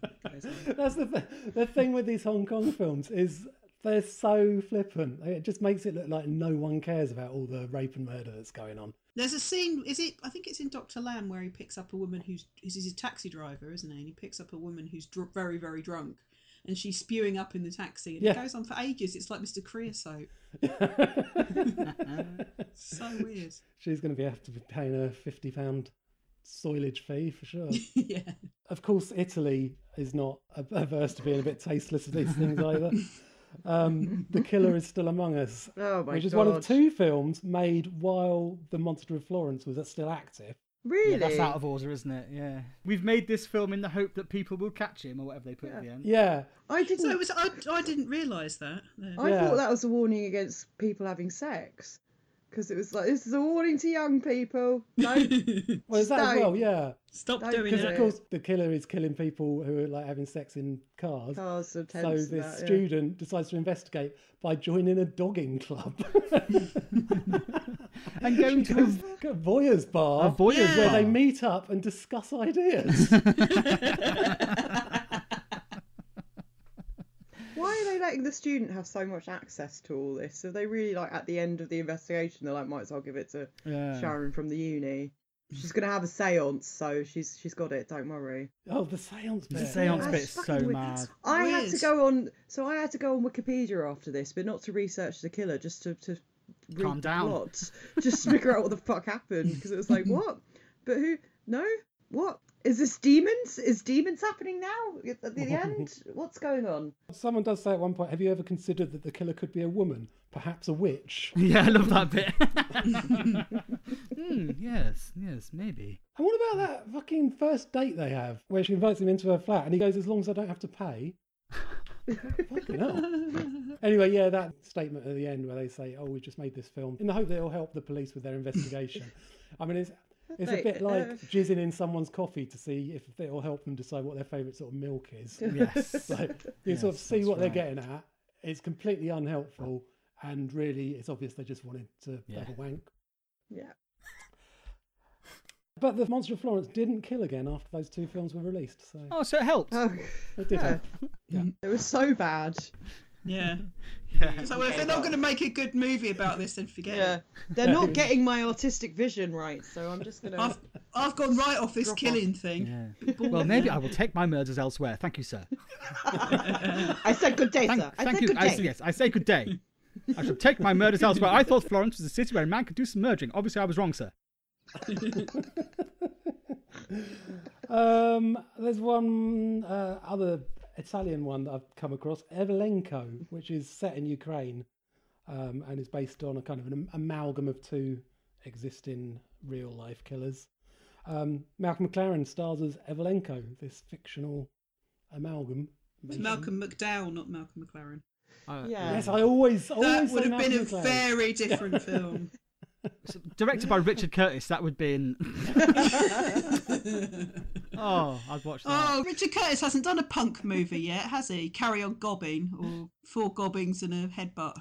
Speaker 1: That's the th- the thing with these Hong Kong films is They're so flippant. It just makes it look like no one cares about all the rape and murder that's going on.
Speaker 5: There's a scene. Is it? I think it's in Doctor Lamb where he picks up a woman who's he's a taxi driver, isn't he? And he picks up a woman who's dr- very very drunk, and she's spewing up in the taxi, and
Speaker 1: Yeah.
Speaker 5: it goes on for ages. It's like Mr. Creosote. so weird.
Speaker 1: She's going to be have to be paying a fifty pound soilage fee for sure.
Speaker 5: yeah.
Speaker 1: of course, Italy is not averse to being a bit tasteless of these things either. Um, the Killer is Still Among Us,
Speaker 2: Oh my
Speaker 1: which is
Speaker 2: god.
Speaker 1: one of two films made while The Monster of Florence was still active.
Speaker 2: Really?
Speaker 3: Yeah, that's out of order, isn't it? Yeah. We've made this film in the hope that people will catch him or whatever they put at the end.
Speaker 1: Yeah,
Speaker 2: I didn't.
Speaker 5: So it was. I, I didn't realise that. No.
Speaker 2: I
Speaker 1: Yeah.
Speaker 2: thought that was a warning against people having sex. Because it was like, this is a warning to young people. Don't.
Speaker 1: well, is that as well? Yeah,
Speaker 5: Stop
Speaker 2: Don't
Speaker 5: doing
Speaker 1: it.
Speaker 2: because
Speaker 1: of course the killer is killing people who are like having sex in cars.
Speaker 2: Cars are
Speaker 1: So
Speaker 2: tense
Speaker 1: this
Speaker 2: about, yeah.
Speaker 1: student decides to investigate by joining a dogging club
Speaker 3: And going to a,
Speaker 1: a voyeurs bar,
Speaker 3: a voyeurs
Speaker 1: where they meet up and discuss ideas.
Speaker 2: Why are they letting the student have so much access to all this? Are they really like at the end of the investigation? They're like, might as well give it to
Speaker 3: Yeah.
Speaker 2: Sharon from the uni. She's gonna have a séance, so she's she's got it. Don't worry.
Speaker 1: oh, the seance bit.
Speaker 3: The
Speaker 1: bit.
Speaker 3: seance
Speaker 2: That's
Speaker 3: bit's so
Speaker 2: weird.
Speaker 3: mad.
Speaker 2: I had to go on, so I had to go on Wikipedia after this, but not to research the killer, just to to
Speaker 3: Calm
Speaker 2: the
Speaker 3: down.
Speaker 2: plot, just figure out what the fuck happened, because it was like, what? But who? No, what? Is this demons? Is demons happening now at the end? What's going on?
Speaker 1: Someone does say at one point, "Have you ever considered that the killer could be a woman, perhaps a witch?"
Speaker 3: Yeah, I love that bit. Hmm, yes, yes, maybe.
Speaker 1: And what about that fucking first date they have, where she invites him into her flat, and he goes, "As long as I don't have to pay." fucking hell. Anyway, yeah, that statement at the end where they say, "Oh, we just made this film in the hope that it'll help the police with their investigation." I mean, it's it's a bit like
Speaker 2: uh,
Speaker 1: jizzing in someone's coffee to see if it'll help them decide what their favourite sort of milk is.
Speaker 3: Yes.
Speaker 1: So you sort of see
Speaker 3: that's
Speaker 1: what they're getting at. It's completely unhelpful, and really, it's obvious they just wanted to
Speaker 3: Yeah.
Speaker 1: have a wank.
Speaker 2: Yeah.
Speaker 1: But the Monster of Florence didn't kill again after those two films were released, so
Speaker 3: Oh, so it helped.
Speaker 2: Oh,
Speaker 1: it did.
Speaker 2: yeah.
Speaker 1: help. Yeah.
Speaker 2: It was so bad.
Speaker 5: Yeah.
Speaker 3: Yeah.
Speaker 5: So well, if they're not going to make a good movie about this, then forget
Speaker 2: Yeah.
Speaker 5: it.
Speaker 2: They're not getting my artistic vision right, so I'm just gonna.
Speaker 5: I've I've gone right off this
Speaker 2: Drop off.
Speaker 5: killing thing.
Speaker 3: Yeah. Well, maybe I will take my murders elsewhere. Thank you, sir.
Speaker 2: I said good day,
Speaker 3: Thank,
Speaker 2: sir. I
Speaker 3: thank
Speaker 2: said
Speaker 3: you.
Speaker 2: good
Speaker 3: I,
Speaker 2: day.
Speaker 3: say- yes, I say good day. I shall take my murders elsewhere. I thought Florence was a city where a man could do some merging. Obviously, I was wrong, sir.
Speaker 1: Um, there's one uh, other Italian one that I've come across, Evilenko, which is set in Ukraine um, and is based on a kind of an amalgam of two existing real life killers. Um, Malcolm McLaren stars as Evilenko, this fictional amalgam.
Speaker 5: It's Malcolm McDowell, not Malcolm McLaren.
Speaker 3: Uh,
Speaker 2: Yeah.
Speaker 1: Yes, I always, always
Speaker 5: That would have been a
Speaker 1: McLaren.
Speaker 5: very different film.
Speaker 3: So, directed by Richard Curtis, that would have in. oh, I'd watch that.
Speaker 5: Oh, Richard Curtis hasn't done a punk movie yet, has he? Carry on gobbing, or four gobbings and a headbutt.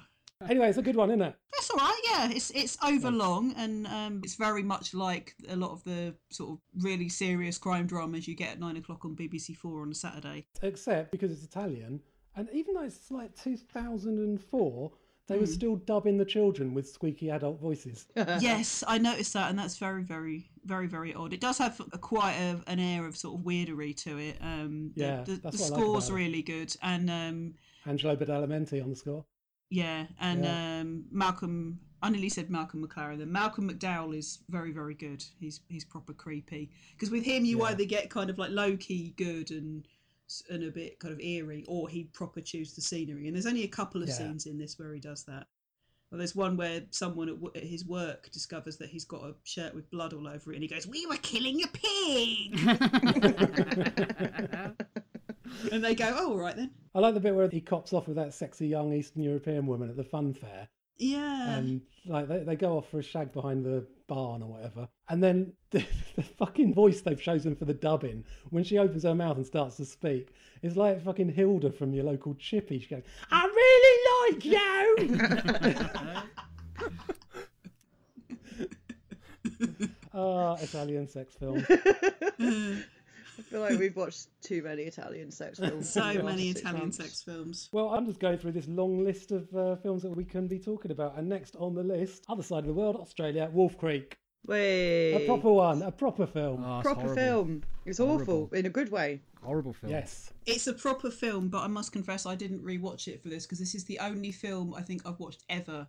Speaker 1: Anyway, it's a good one, isn't it?
Speaker 5: That's all right. Yeah, it's it's overlong and um, it's very much like a lot of the sort of really serious crime dramas you get at nine o'clock on BBC Four on a Saturday.
Speaker 1: Except because it's Italian, and even though it's like 2004, they
Speaker 5: Hmm.
Speaker 1: were still dubbing the children with squeaky adult voices.
Speaker 5: yes, I noticed that, and that's very, very, very, very odd. It does have a, quite a, an air of sort of weirdery to it. Um, the-
Speaker 1: Yeah,
Speaker 5: the,
Speaker 1: that's
Speaker 5: the
Speaker 1: what I like
Speaker 5: score's
Speaker 1: about it.
Speaker 5: really good, and um,
Speaker 1: Angelo Badalamenti on the score.
Speaker 5: yeah, and
Speaker 1: Yeah.
Speaker 5: um, Malcolm. I nearly said Malcolm McLaren. Then Malcolm McDowell is very, very good. He's he's proper creepy because with him you
Speaker 1: Yeah.
Speaker 5: either get kind of like low key good and and a bit kind of eerie, or he proper chews the scenery. And there's only a couple of
Speaker 1: Yeah.
Speaker 5: scenes in this where he does that. Well, there's one where someone at, w- at his work discovers that he's got a shirt with blood all over it, and he goes, "We were killing a pig," and they go, "Oh, all right then."
Speaker 1: I like the bit where he cops off with that sexy young Eastern European woman at the fun fair.
Speaker 5: Yeah.
Speaker 1: And like they, they go off for a shag behind the barn or whatever. And then the, the fucking voice they've chosen for the dubbing, when she opens her mouth and starts to speak, is like fucking Hilda from your local chippy. She goes, I really like you. Ah, Italian sex film.
Speaker 2: feel like we've watched too many Italian sex films.
Speaker 5: So many Italian
Speaker 2: months.
Speaker 5: sex films.
Speaker 1: Well, I'm just going through this long list of uh, films that we can be talking about. And next on the list, other side of the world, Australia, Wolf Creek.
Speaker 2: Wait,
Speaker 1: A proper one, a proper film.
Speaker 3: Oh, it's
Speaker 2: proper
Speaker 3: horrible.
Speaker 2: film. It's awful in a good way.
Speaker 3: Horrible film.
Speaker 1: Yes.
Speaker 5: It's a proper film, but I must confess I didn't rewatch it for this because this is the only film I think I've watched ever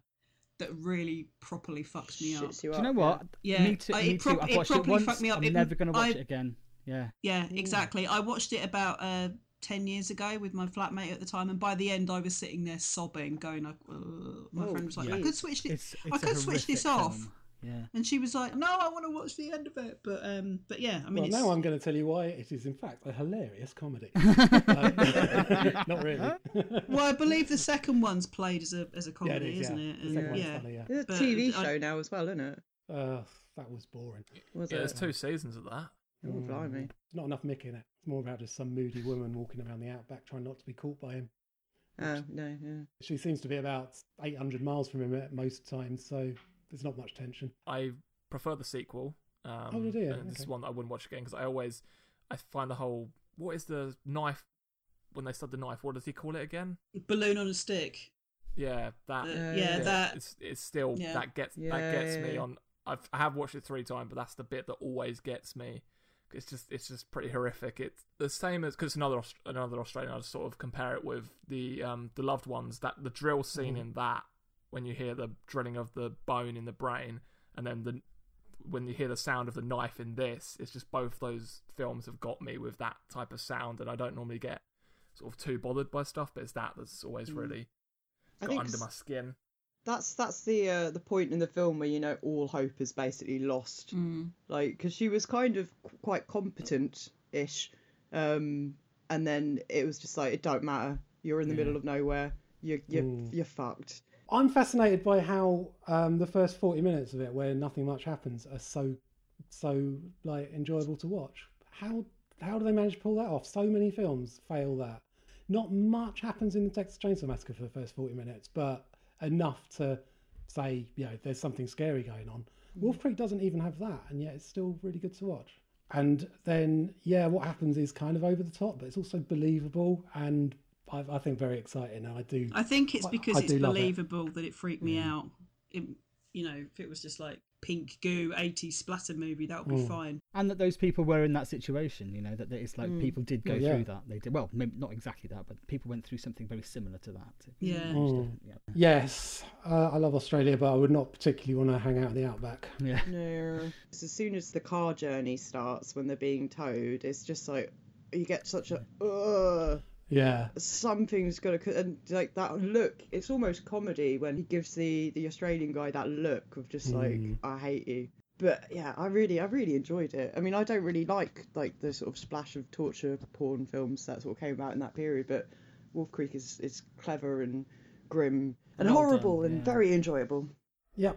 Speaker 5: that really properly fucks me up.
Speaker 2: Shits you
Speaker 3: Do you know what?
Speaker 5: Yeah,
Speaker 3: me too.
Speaker 5: I-
Speaker 3: me
Speaker 5: it
Speaker 3: too. I've
Speaker 5: it
Speaker 3: watched it
Speaker 5: properly
Speaker 3: once.
Speaker 5: fucked me up.
Speaker 3: I'm
Speaker 5: It-
Speaker 3: never going to watch
Speaker 5: I-
Speaker 3: it again. Yeah.
Speaker 5: Yeah, exactly. I watched it about uh, 10 years ago with my flatmate at the time, and by the end, I was sitting there sobbing, going, like, "Ugh." my
Speaker 2: Oh,
Speaker 5: friend was like, I could switch it.
Speaker 3: It's,
Speaker 5: I
Speaker 3: it's a
Speaker 5: could switch this
Speaker 3: horrific
Speaker 5: off.
Speaker 3: Yeah.
Speaker 5: And she was like, "No, I want to watch the end of it." But um, but yeah, I mean,
Speaker 1: Well,
Speaker 5: it's,
Speaker 1: now I'm going to tell you why it is, in fact, a hilarious comedy. Not really.
Speaker 5: well, I believe the second one's played as a as a
Speaker 1: yeah, it
Speaker 5: comedy,
Speaker 1: is.
Speaker 5: isn't
Speaker 1: yeah.
Speaker 5: it?
Speaker 1: The
Speaker 5: And-
Speaker 1: second one's
Speaker 5: yeah.
Speaker 1: funny, yeah.
Speaker 2: There's a
Speaker 5: But
Speaker 2: TV
Speaker 5: I-
Speaker 2: show now as well, isn't it?
Speaker 1: Uh, that was boring.
Speaker 2: Was
Speaker 4: Yeah,
Speaker 2: it?
Speaker 4: there's two seasons of that.
Speaker 2: Oh, blimey.
Speaker 1: There's not enough Mick in it. It's more about just some moody woman walking around the outback trying not to be caught by him.
Speaker 2: Oh, no, yeah.
Speaker 1: She seems to be about 800 miles from him at most times, so there's not much tension.
Speaker 4: I prefer the sequel. Um,
Speaker 1: Oh, do you?
Speaker 4: and This is one that I wouldn't watch again because I always I find the whole what is the knife when they stud the knife? What does he call it again?
Speaker 5: balloon on a stick.
Speaker 4: Yeah, that.
Speaker 5: Uh,
Speaker 2: yeah,
Speaker 5: yeah, that.
Speaker 4: It's it's still
Speaker 5: Yeah.
Speaker 4: that gets
Speaker 2: Yeah,
Speaker 4: that gets
Speaker 2: yeah,
Speaker 4: me
Speaker 2: yeah.
Speaker 4: on. I've I have watched it three times, but that's the bit that always gets me. It's just it's just pretty horrific. It's the same as because it's another another Australian. I just sort of compare it with the um the loved ones. That the drill scene in that when you hear the drilling of the bone in the brain, and then the when you hear the sound of the knife in this, it's just both those films have got me with that type of sound, and I don't normally get sort of too bothered by stuff, but it's that that's always really got under my skin.
Speaker 2: That's that's the uh, the point in the film where you know all hope is basically lost.
Speaker 5: Mm.
Speaker 2: Like, because she was kind of qu- quite competent-ish, um, and then it was just like it don't matter. You're in the middle of nowhere. You're you're
Speaker 1: Mm.
Speaker 2: you're fucked.
Speaker 1: I'm fascinated by how um, the first 40 minutes of it, where nothing much happens, are so so like enjoyable to watch. How how do they manage to pull that off? So many films fail that. Not much happens in the Texas Chainsaw Massacre for the first 40 minutes, but enough to say, you know, there's something scary going on. Hmm. Wolf Creek doesn't even have that, and yet it's still really good to watch. And then, yeah, what happens is kind of over the top, but it's also believable and I, I think very exciting. And I do.
Speaker 5: I think it's because
Speaker 1: I
Speaker 5: it's
Speaker 1: love it.
Speaker 5: believable that it freaked me out. It, you know, if it was just like pink goo 80s splatter movie, that would be
Speaker 1: Mm.
Speaker 5: fine.
Speaker 3: And that those people were in that situation, you know, that that it's like
Speaker 2: Mm.
Speaker 3: people did go
Speaker 1: yeah.
Speaker 3: through that. They did well, maybe not exactly that, but people went through something very similar to that.
Speaker 5: Yeah.
Speaker 1: Mm.
Speaker 3: yeah.
Speaker 1: Yes, uh, I love Australia, but I would not particularly want to hang out in the outback.
Speaker 3: Yeah.
Speaker 2: No. As soon as the car journey starts when they're being towed, it's just like you get such a ugh.
Speaker 1: Yeah,
Speaker 2: Something's got to and like that look. It's almost comedy when he gives the the Australian guy that look of just like
Speaker 1: Mm.
Speaker 2: I hate you. But yeah, I really I really enjoyed it. I mean, I don't really like like the sort of splash of torture porn films that sort of came out in that period, but Wolf Creek is is clever and grim and
Speaker 3: Well
Speaker 2: horrible
Speaker 3: done,
Speaker 2: and very enjoyable.
Speaker 1: yeah.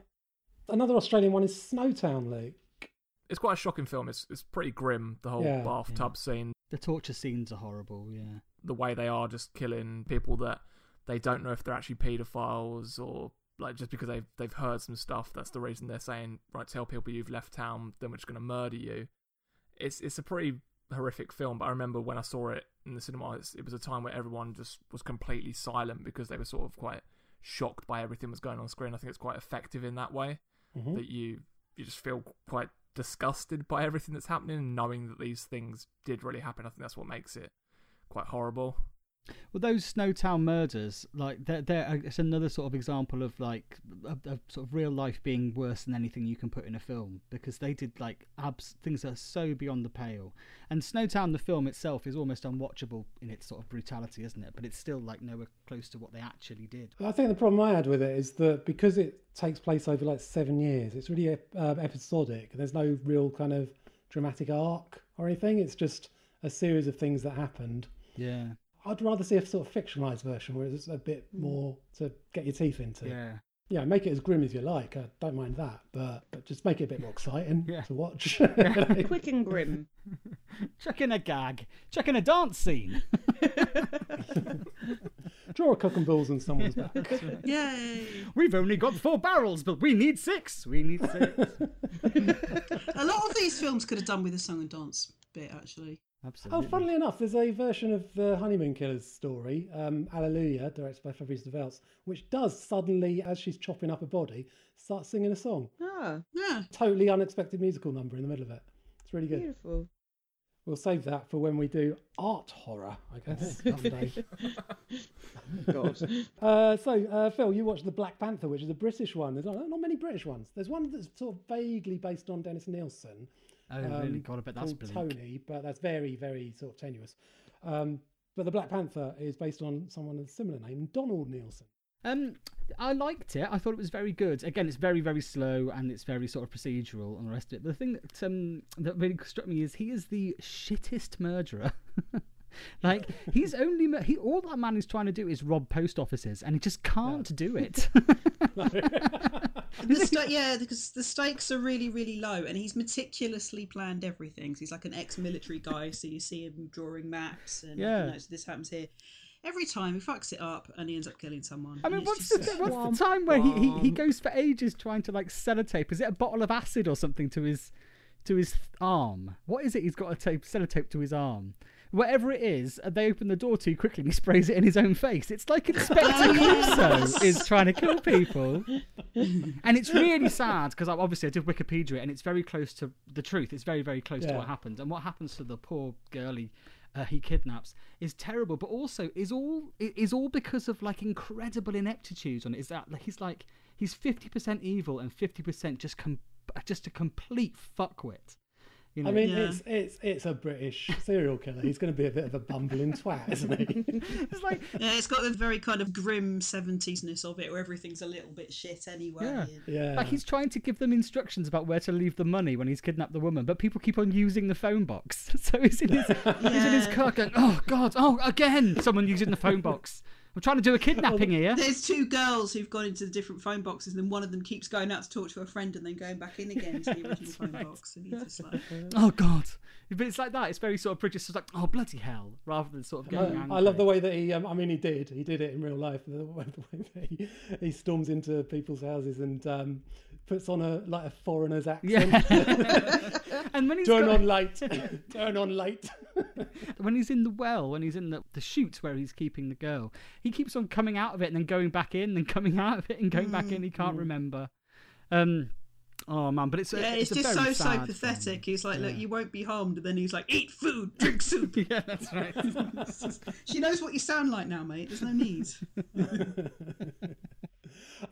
Speaker 1: Another Australian one is Snowtown, Luke.
Speaker 4: It's quite a shocking film. It's it's pretty grim. The whole
Speaker 1: Yeah.
Speaker 4: bathtub scene,
Speaker 3: The torture scenes are horrible. Yeah.
Speaker 4: The way they are just killing people that they don't know if they're actually paedophiles or like just because they've they've heard some stuff. That's the reason they're saying right. Tell people you've left town. Then we're just going to murder you. It's it's a pretty horrific film. But I remember when I saw it in the cinema, it's, it was a time where everyone just was completely silent because they were sort of quite shocked by everything that was going on screen. I think it's quite effective in that way.
Speaker 1: Mhm.
Speaker 4: that you you just feel quite disgusted by everything that's happening and knowing that these things did really happen. I think that's what makes it quite horrible.
Speaker 3: Well, those Snowtown murders, like they're, they're it's another sort of example of like a, a sort of real life being worse than anything you can put in a film because they did like abs- things that are so beyond the pale. And Snowtown, the film itself, is almost unwatchable in its sort of brutality, isn't it? But it's still like nowhere close to what they actually did.
Speaker 1: I think the problem I had with it is that because it takes place over like seven years, it's really uh, episodic. There's no real kind of dramatic arc or anything. It's just a series of things that happened.
Speaker 3: Yeah,
Speaker 1: I'd rather see a sort of fictionalized version where it's a bit hmm. more to get your teeth into.
Speaker 3: yeah.
Speaker 1: Yeah, make it as grim as you like. I don't mind that, but but just make it a bit more exciting
Speaker 3: Yeah.
Speaker 1: to watch.
Speaker 2: Quick and grim.
Speaker 3: Chuck in a gag, chuck in a dance scene.
Speaker 1: Draw a cock and balls on someone's back.
Speaker 5: Yay!
Speaker 3: We've only got four barrels, but we need six. We need six.
Speaker 5: A lot of these films could have done with a song and dance bit, actually.
Speaker 3: Absolutely.
Speaker 1: Oh, funnily enough, there's a version of the Honeymoon Killers story, um, Alleluia, directed by Fabrice Du Welz, which does suddenly, as she's chopping up a body, start singing a song.
Speaker 2: Ah,
Speaker 5: Yeah.
Speaker 1: Totally unexpected musical number in the middle of it. It's really good.
Speaker 2: beautiful.
Speaker 1: We'll save that for when we do art horror, I guess. someday.
Speaker 2: God.
Speaker 1: uh, so, uh, Phil, you watched The Black Panther, which is a British one. There's not, not many British ones. There's one that's sort of vaguely based on Dennis Nilsen.
Speaker 3: Oh, really?
Speaker 1: um,
Speaker 3: God, I bet that's bleak.
Speaker 1: Tony, but that's very, very sort of tenuous. Um, but The Black Panther is based on someone with a similar name, Donald Neilson.
Speaker 3: Um, I liked it. I thought it was very good. Again, it's very, very slow and it's very sort of procedural and the rest of it. But the thing that um that really struck me is he is the shittest murderer. like he's only mur- he all that man is trying to do is rob post offices and he just can't do it.
Speaker 5: The sta- yeah, because the stakes are really, really low, and he's meticulously planned everything. So he's like an ex-military guy, so you see him drawing maps, and
Speaker 3: Yeah.
Speaker 5: you know, so this happens here. Every time he fucks it up, and he ends up killing someone.
Speaker 3: I mean, what's the,
Speaker 5: so-
Speaker 3: what's the time where he, he, he goes for ages trying to like sellotape? Is it a bottle of acid or something to his to his arm? What is it? He's got a tape sellotape to his arm. Whatever it is, uh, they open the door too quickly and he sprays it in his own face. It's like Inspector Clouseau is trying to kill people, and it's really sad because obviously I did Wikipedia it and it's very close to the truth. It's very very close to what happened and what happens to the poor girlie uh, he kidnaps is terrible, but also is all is all because of like incredible ineptitude on it. Is that like, he's like he's fifty percent evil and fifty percent just com- just a complete fuckwit. You know?
Speaker 1: I mean,
Speaker 5: Yeah.
Speaker 1: it's it's it's a British serial killer. He's going to be a bit of a bumbling twat, isn't he?
Speaker 3: it's like
Speaker 5: Yeah, it's got the very kind of grim seventies-ness of it, where everything's a little bit shit anyway.
Speaker 3: Yeah.
Speaker 5: and-
Speaker 1: yeah.
Speaker 3: like he's trying to give them instructions about where to leave the money when he's kidnapped the woman, but people keep on using the phone box. So he's in his he's in his car going, "Oh God, oh again, someone using the phone box." I'm trying to do a kidnapping here.
Speaker 5: There's two girls who've gone into the different phone boxes, and then one of them keeps going out to talk to a friend and then going back in again to the original phone box. And he's just like,
Speaker 3: Oh God, but it's like that. It's very sort of British. It's like, oh bloody hell, rather than sort of getting
Speaker 1: I,
Speaker 3: angry.
Speaker 1: I love the way that he. Um, I mean, he did. He did it in real life. The way, the way that he, he storms into people's houses and um, puts on a like a foreigner's accent.
Speaker 3: Yeah. and when he's
Speaker 1: Turn
Speaker 3: got-
Speaker 1: on light. Turn on light.
Speaker 3: when he's in the well, when he's in the, the chute where he's keeping the girl, he keeps on coming out of it and then going back in, then coming out of it and going back in. He can't remember. Um, oh man, but it's a,
Speaker 5: yeah, it's,
Speaker 3: a
Speaker 5: just so
Speaker 3: very
Speaker 5: so
Speaker 3: sad
Speaker 5: pathetic.
Speaker 3: film.
Speaker 5: He's like, look, you won't be harmed, and then he's like, eat food, drink soup.
Speaker 3: yeah, that's right.
Speaker 5: she knows what you sound like now, mate. There's no need.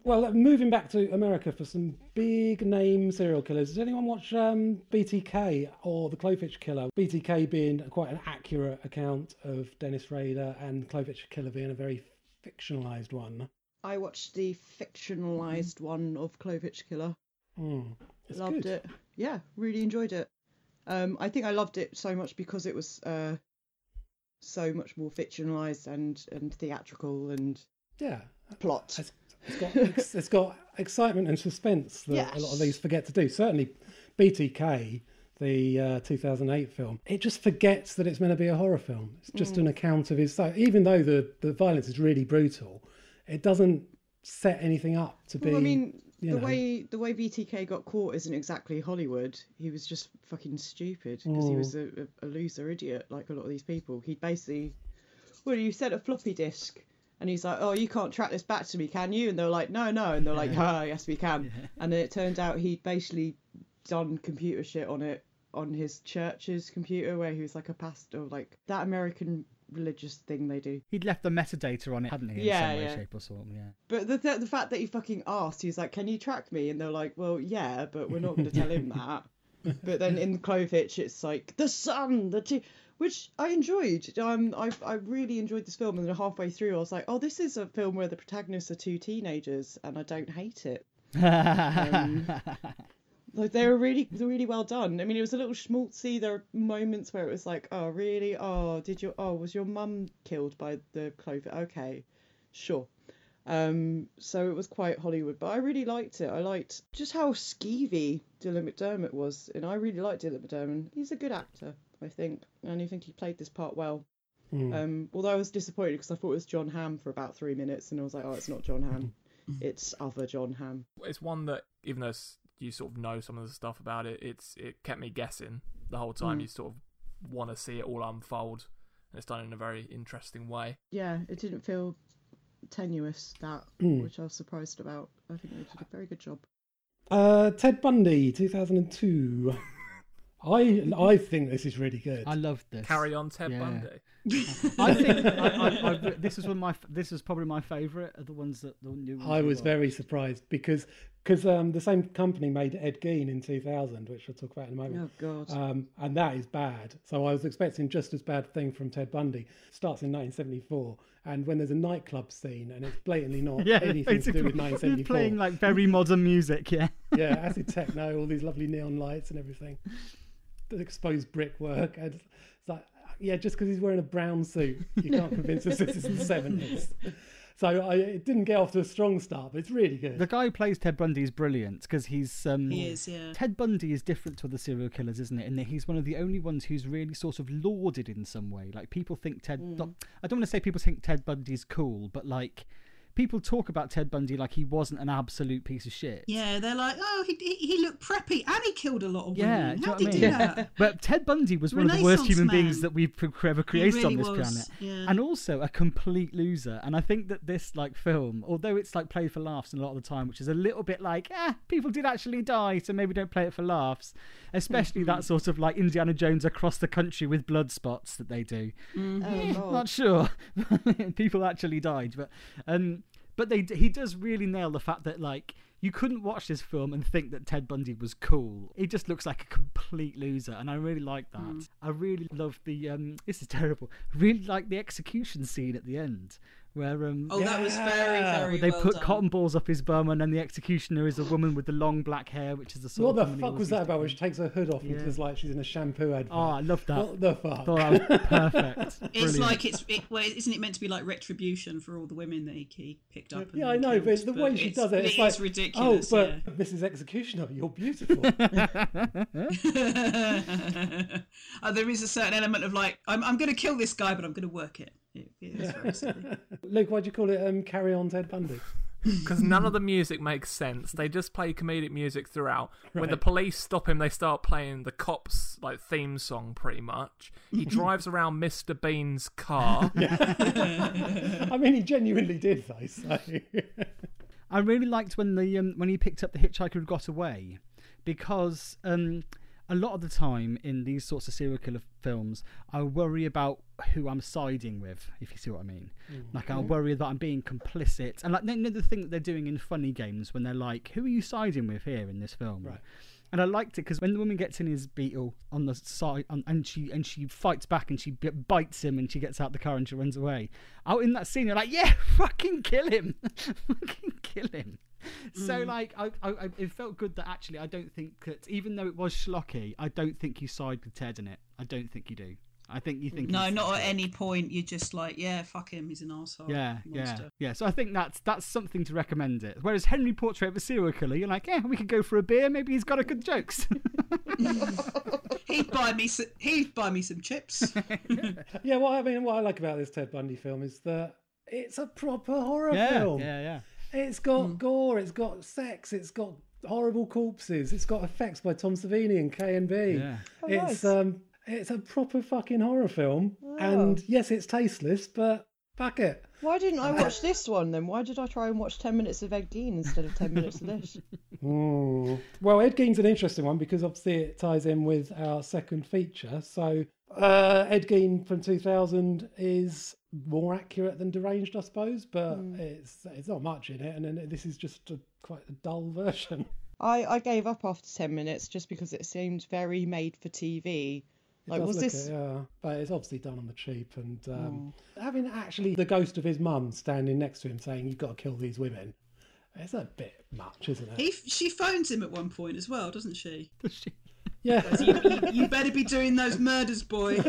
Speaker 1: Well, moving back to America for some big name serial killers. Does anyone watch um, BTK or the Clovehitch Killer? BTK being quite an accurate account of Dennis Rader, and Clovehitch Killer being a very fictionalized one.
Speaker 2: I watched the fictionalized one of Clovehitch Killer.
Speaker 1: Mm,
Speaker 2: loved
Speaker 1: good.
Speaker 2: it. Yeah, really enjoyed it. Um, I think I loved it so much because it was uh, so much more fictionalized and and theatrical and
Speaker 1: Yeah,
Speaker 2: plot.
Speaker 1: it's, it's got ex- it's got excitement and suspense that a lot of these forget to do. Certainly, BTK, the uh, 2008 film, it just forgets that it's meant to be a horror film. It's just
Speaker 2: Mm.
Speaker 1: an account of his. So even though the the violence is really brutal, it doesn't set anything up to be.
Speaker 2: I mean, the
Speaker 1: know,
Speaker 2: way the way BTK got caught isn't exactly Hollywood. He was just fucking stupid because he
Speaker 1: Mm.
Speaker 2: was a, a, a loser idiot, like a lot of these people. He basically, well, you sent a floppy disk, and he's like, "Oh, you can't track this back to me, can you?" And they're like, "No, no," and they're like, "Ah, yes, we can." And then it turned out he'd basically done computer shit on it on his church's computer, where he was like a pastor, like that American religious thing they do.
Speaker 3: He'd left the metadata on it, hadn't he? In
Speaker 2: Yeah,
Speaker 3: some way,
Speaker 2: yeah.
Speaker 3: shape, or form. Yeah.
Speaker 2: But the th- the fact that he fucking asked, he's like, "Can you track me?" And they're like, "Well, yeah, but we're not going to tell him that." but then in Clovehitch, it's like the sun, the t- which I enjoyed. Um, I I really enjoyed this film, and then halfway through, I was like, "Oh, this is a film where the protagonists are two teenagers, and I don't hate it." Um, Like they were really, really well done. I mean, it was a little schmaltzy. There are moments where it was like, "Oh, really? Oh, did your oh was your mum killed by the clover? Okay, sure." Um, so it was quite Hollywood, but I really liked it. I liked just how skeevy Dylan McDermott was, and I really liked Dylan McDermott. He's a good actor, I think, and I think he played this part well.
Speaker 1: Mm.
Speaker 2: Um, although I was disappointed because I thought it was Jon Hamm for about three minutes, and I was like, "Oh, it's not Jon Hamm, it's other Jon Hamm."
Speaker 4: It's one that even though you sort of know some of the stuff about it, it's it kept me guessing the whole time.
Speaker 2: Mm.
Speaker 4: You sort of want to see it all unfold. And it's done in a very interesting way.
Speaker 2: Yeah, it didn't feel tenuous that,
Speaker 1: Mm.
Speaker 2: which I was surprised about. I think they did a very good job.
Speaker 1: Uh, Ted Bundy, 2002. I I think this is really good.
Speaker 3: I love this.
Speaker 4: Carry on, Ted
Speaker 3: Yeah.
Speaker 4: Bundy.
Speaker 3: I think I, I, I, this is one of my. This is probably my favourite of the ones that the new. Ones
Speaker 1: I was
Speaker 3: watched.
Speaker 1: very surprised because because um, the same company made Ed Gein in 2000, which we'll talk about in a moment. Oh.
Speaker 2: God.
Speaker 1: Um, and that is bad. So I was expecting just as bad thing from Ted Bundy. Starts in 1974, and when there's a nightclub scene, and it's blatantly not
Speaker 3: Yeah,
Speaker 1: anything to do with
Speaker 3: basically,
Speaker 1: 1974.
Speaker 3: playing like very modern music. Yeah.
Speaker 1: yeah, acid techno, all these lovely neon lights and everything. The exposed brickwork. And it's like, yeah, just because he's wearing a brown suit, you can't convince us this is the 70s. So I, it didn't get off to a strong start, but it's really good.
Speaker 3: The guy who plays Ted Bundy is brilliant because he's. Um,
Speaker 5: He is, yeah.
Speaker 3: Ted Bundy is different to other serial killers, isn't it? In that he's one of the only ones who's really sort of lauded in some way. Like people think Ted.
Speaker 5: Mm.
Speaker 3: not- I don't want to say people think Ted Bundy's cool, but like people talk about Ted Bundy like he wasn't an absolute piece of shit.
Speaker 5: Yeah, they're like, oh, he, he, he looked preppy and he killed a lot of
Speaker 3: Yeah,
Speaker 5: women.
Speaker 3: do you know
Speaker 5: How
Speaker 3: what
Speaker 5: did
Speaker 3: I
Speaker 5: he
Speaker 3: mean?
Speaker 5: do that?
Speaker 3: But Ted Bundy was one of the worst human
Speaker 5: man.
Speaker 3: beings that we've ever created
Speaker 5: really
Speaker 3: on this
Speaker 5: was,
Speaker 3: planet,
Speaker 5: yeah.
Speaker 3: and also a complete loser. And I think that this like film, although it's like played for laughs a lot of the time, which is a little bit like, eh, people did actually die, so maybe don't play it for laughs. Especially
Speaker 5: Mm-hmm.
Speaker 3: that sort of like Indiana Jones across the country with blood spots that they do.
Speaker 5: Mm-hmm.
Speaker 2: Oh,
Speaker 3: Eh, not sure. people actually died, but um, but they he does really nail the fact that like you couldn't watch this film and think that Ted Bundy was cool. He just looks like a complete loser, and I really like that.
Speaker 5: Mm.
Speaker 3: I really love the um. This is terrible. I really like the execution scene at the end. Where um,
Speaker 5: Oh, that was very,
Speaker 1: Yeah.
Speaker 5: very
Speaker 3: they
Speaker 5: well
Speaker 3: put
Speaker 5: done.
Speaker 3: cotton balls up his bum, and then the executioner is a woman with the long black hair, which is the sort of
Speaker 1: what
Speaker 3: of
Speaker 1: the fuck was that about?
Speaker 3: be.
Speaker 1: Where she takes her hood off
Speaker 3: Yeah.
Speaker 1: and feels like she's in a shampoo advert.
Speaker 3: Oh, I love that.
Speaker 1: What the fuck?
Speaker 3: Thought that was perfect.
Speaker 5: It's like it's it, well, isn't it meant to be like retribution for all the women that he, he picked up? and
Speaker 1: yeah, I know,
Speaker 5: killed,
Speaker 1: but it's the way she does it. It's
Speaker 5: it
Speaker 1: like,
Speaker 5: is ridiculous.
Speaker 1: Oh,
Speaker 5: yeah.
Speaker 1: but Mrs. Executioner, you're beautiful.
Speaker 5: oh, there is a certain element of like, I'm, I'm going to kill this guy, but I'm going to work it. It- it is very silly.
Speaker 1: Luke, why'd you call it um, Carry On Ted Bundy?
Speaker 4: because none of the music makes sense. They just play comedic music throughout. When the police stop him, they start playing the cops like theme song. Pretty much, he drives around Mr. Bean's car.
Speaker 1: I mean, he genuinely did, though. So
Speaker 3: I really liked when the um, when he picked up the hitchhiker who got away, because um, a lot of the time in these sorts of serial killer films, I worry about who I'm siding with, if you see what I mean. Mm. Like I mm-hmm. worry that I'm being complicit, and like you know, the thing that they're doing in funny games when they're like, "Who are you siding with here in this film?"
Speaker 1: Right.
Speaker 3: And I liked it because when the woman gets in his beetle on the side, on, and she and she fights back and she b- bites him and she gets out the car and she runs away. Out in that scene, you're like, yeah, fucking kill him, fucking kill him. So mm. like, I, I, I- it felt good that actually I don't think that even though it was schlocky, I don't think you side with Ted in it. I don't think you do. I think you think
Speaker 5: no,
Speaker 3: he's-
Speaker 5: not at any point. You're just like, yeah, fuck him. He's an asshole.
Speaker 3: Yeah, yeah, yeah. So I think that's that's something to recommend it. Whereas Henry Portrait of a Serial Killer, you're like, yeah, we could go for a beer. Maybe he's got a good jokes.
Speaker 5: He'd buy me. Some, he'd buy me some chips.
Speaker 1: yeah, what I mean, what I like about this Ted Bundy film is that it's a proper horror
Speaker 3: yeah,
Speaker 1: film.
Speaker 3: yeah, yeah.
Speaker 1: It's got gore, it's got sex, it's got horrible corpses, it's got effects by Tom Savini and KNB.
Speaker 3: Yeah.
Speaker 2: Oh,
Speaker 1: It's
Speaker 2: nice.
Speaker 1: um, it's a proper fucking horror film, and yes, it's tasteless, but fuck it.
Speaker 2: Why didn't I watch this one then? Why did I try and watch 10 minutes of Ed Gein instead of 10 minutes of this?
Speaker 1: Mm. Well, Ed Gein's an interesting one because obviously it ties in with our second feature. So, uh, Ed Gein from 2000 is more accurate than Deranged, I suppose, but it's it's not much in it, and then this is just a, quite a dull version.
Speaker 2: I, I gave up after 10 minutes just because it seemed very made for TV.
Speaker 1: It
Speaker 2: Like,
Speaker 1: does
Speaker 2: was
Speaker 1: look
Speaker 2: this.
Speaker 1: it, yeah, but it's obviously done on the cheap, and um, having actually the ghost of his mum standing next to him saying, "You've got to kill these women," it's a bit much, isn't it?
Speaker 5: he, she phones him at one point as well, doesn't she?
Speaker 1: Yeah.
Speaker 5: You, you, you better be doing those murders, boy.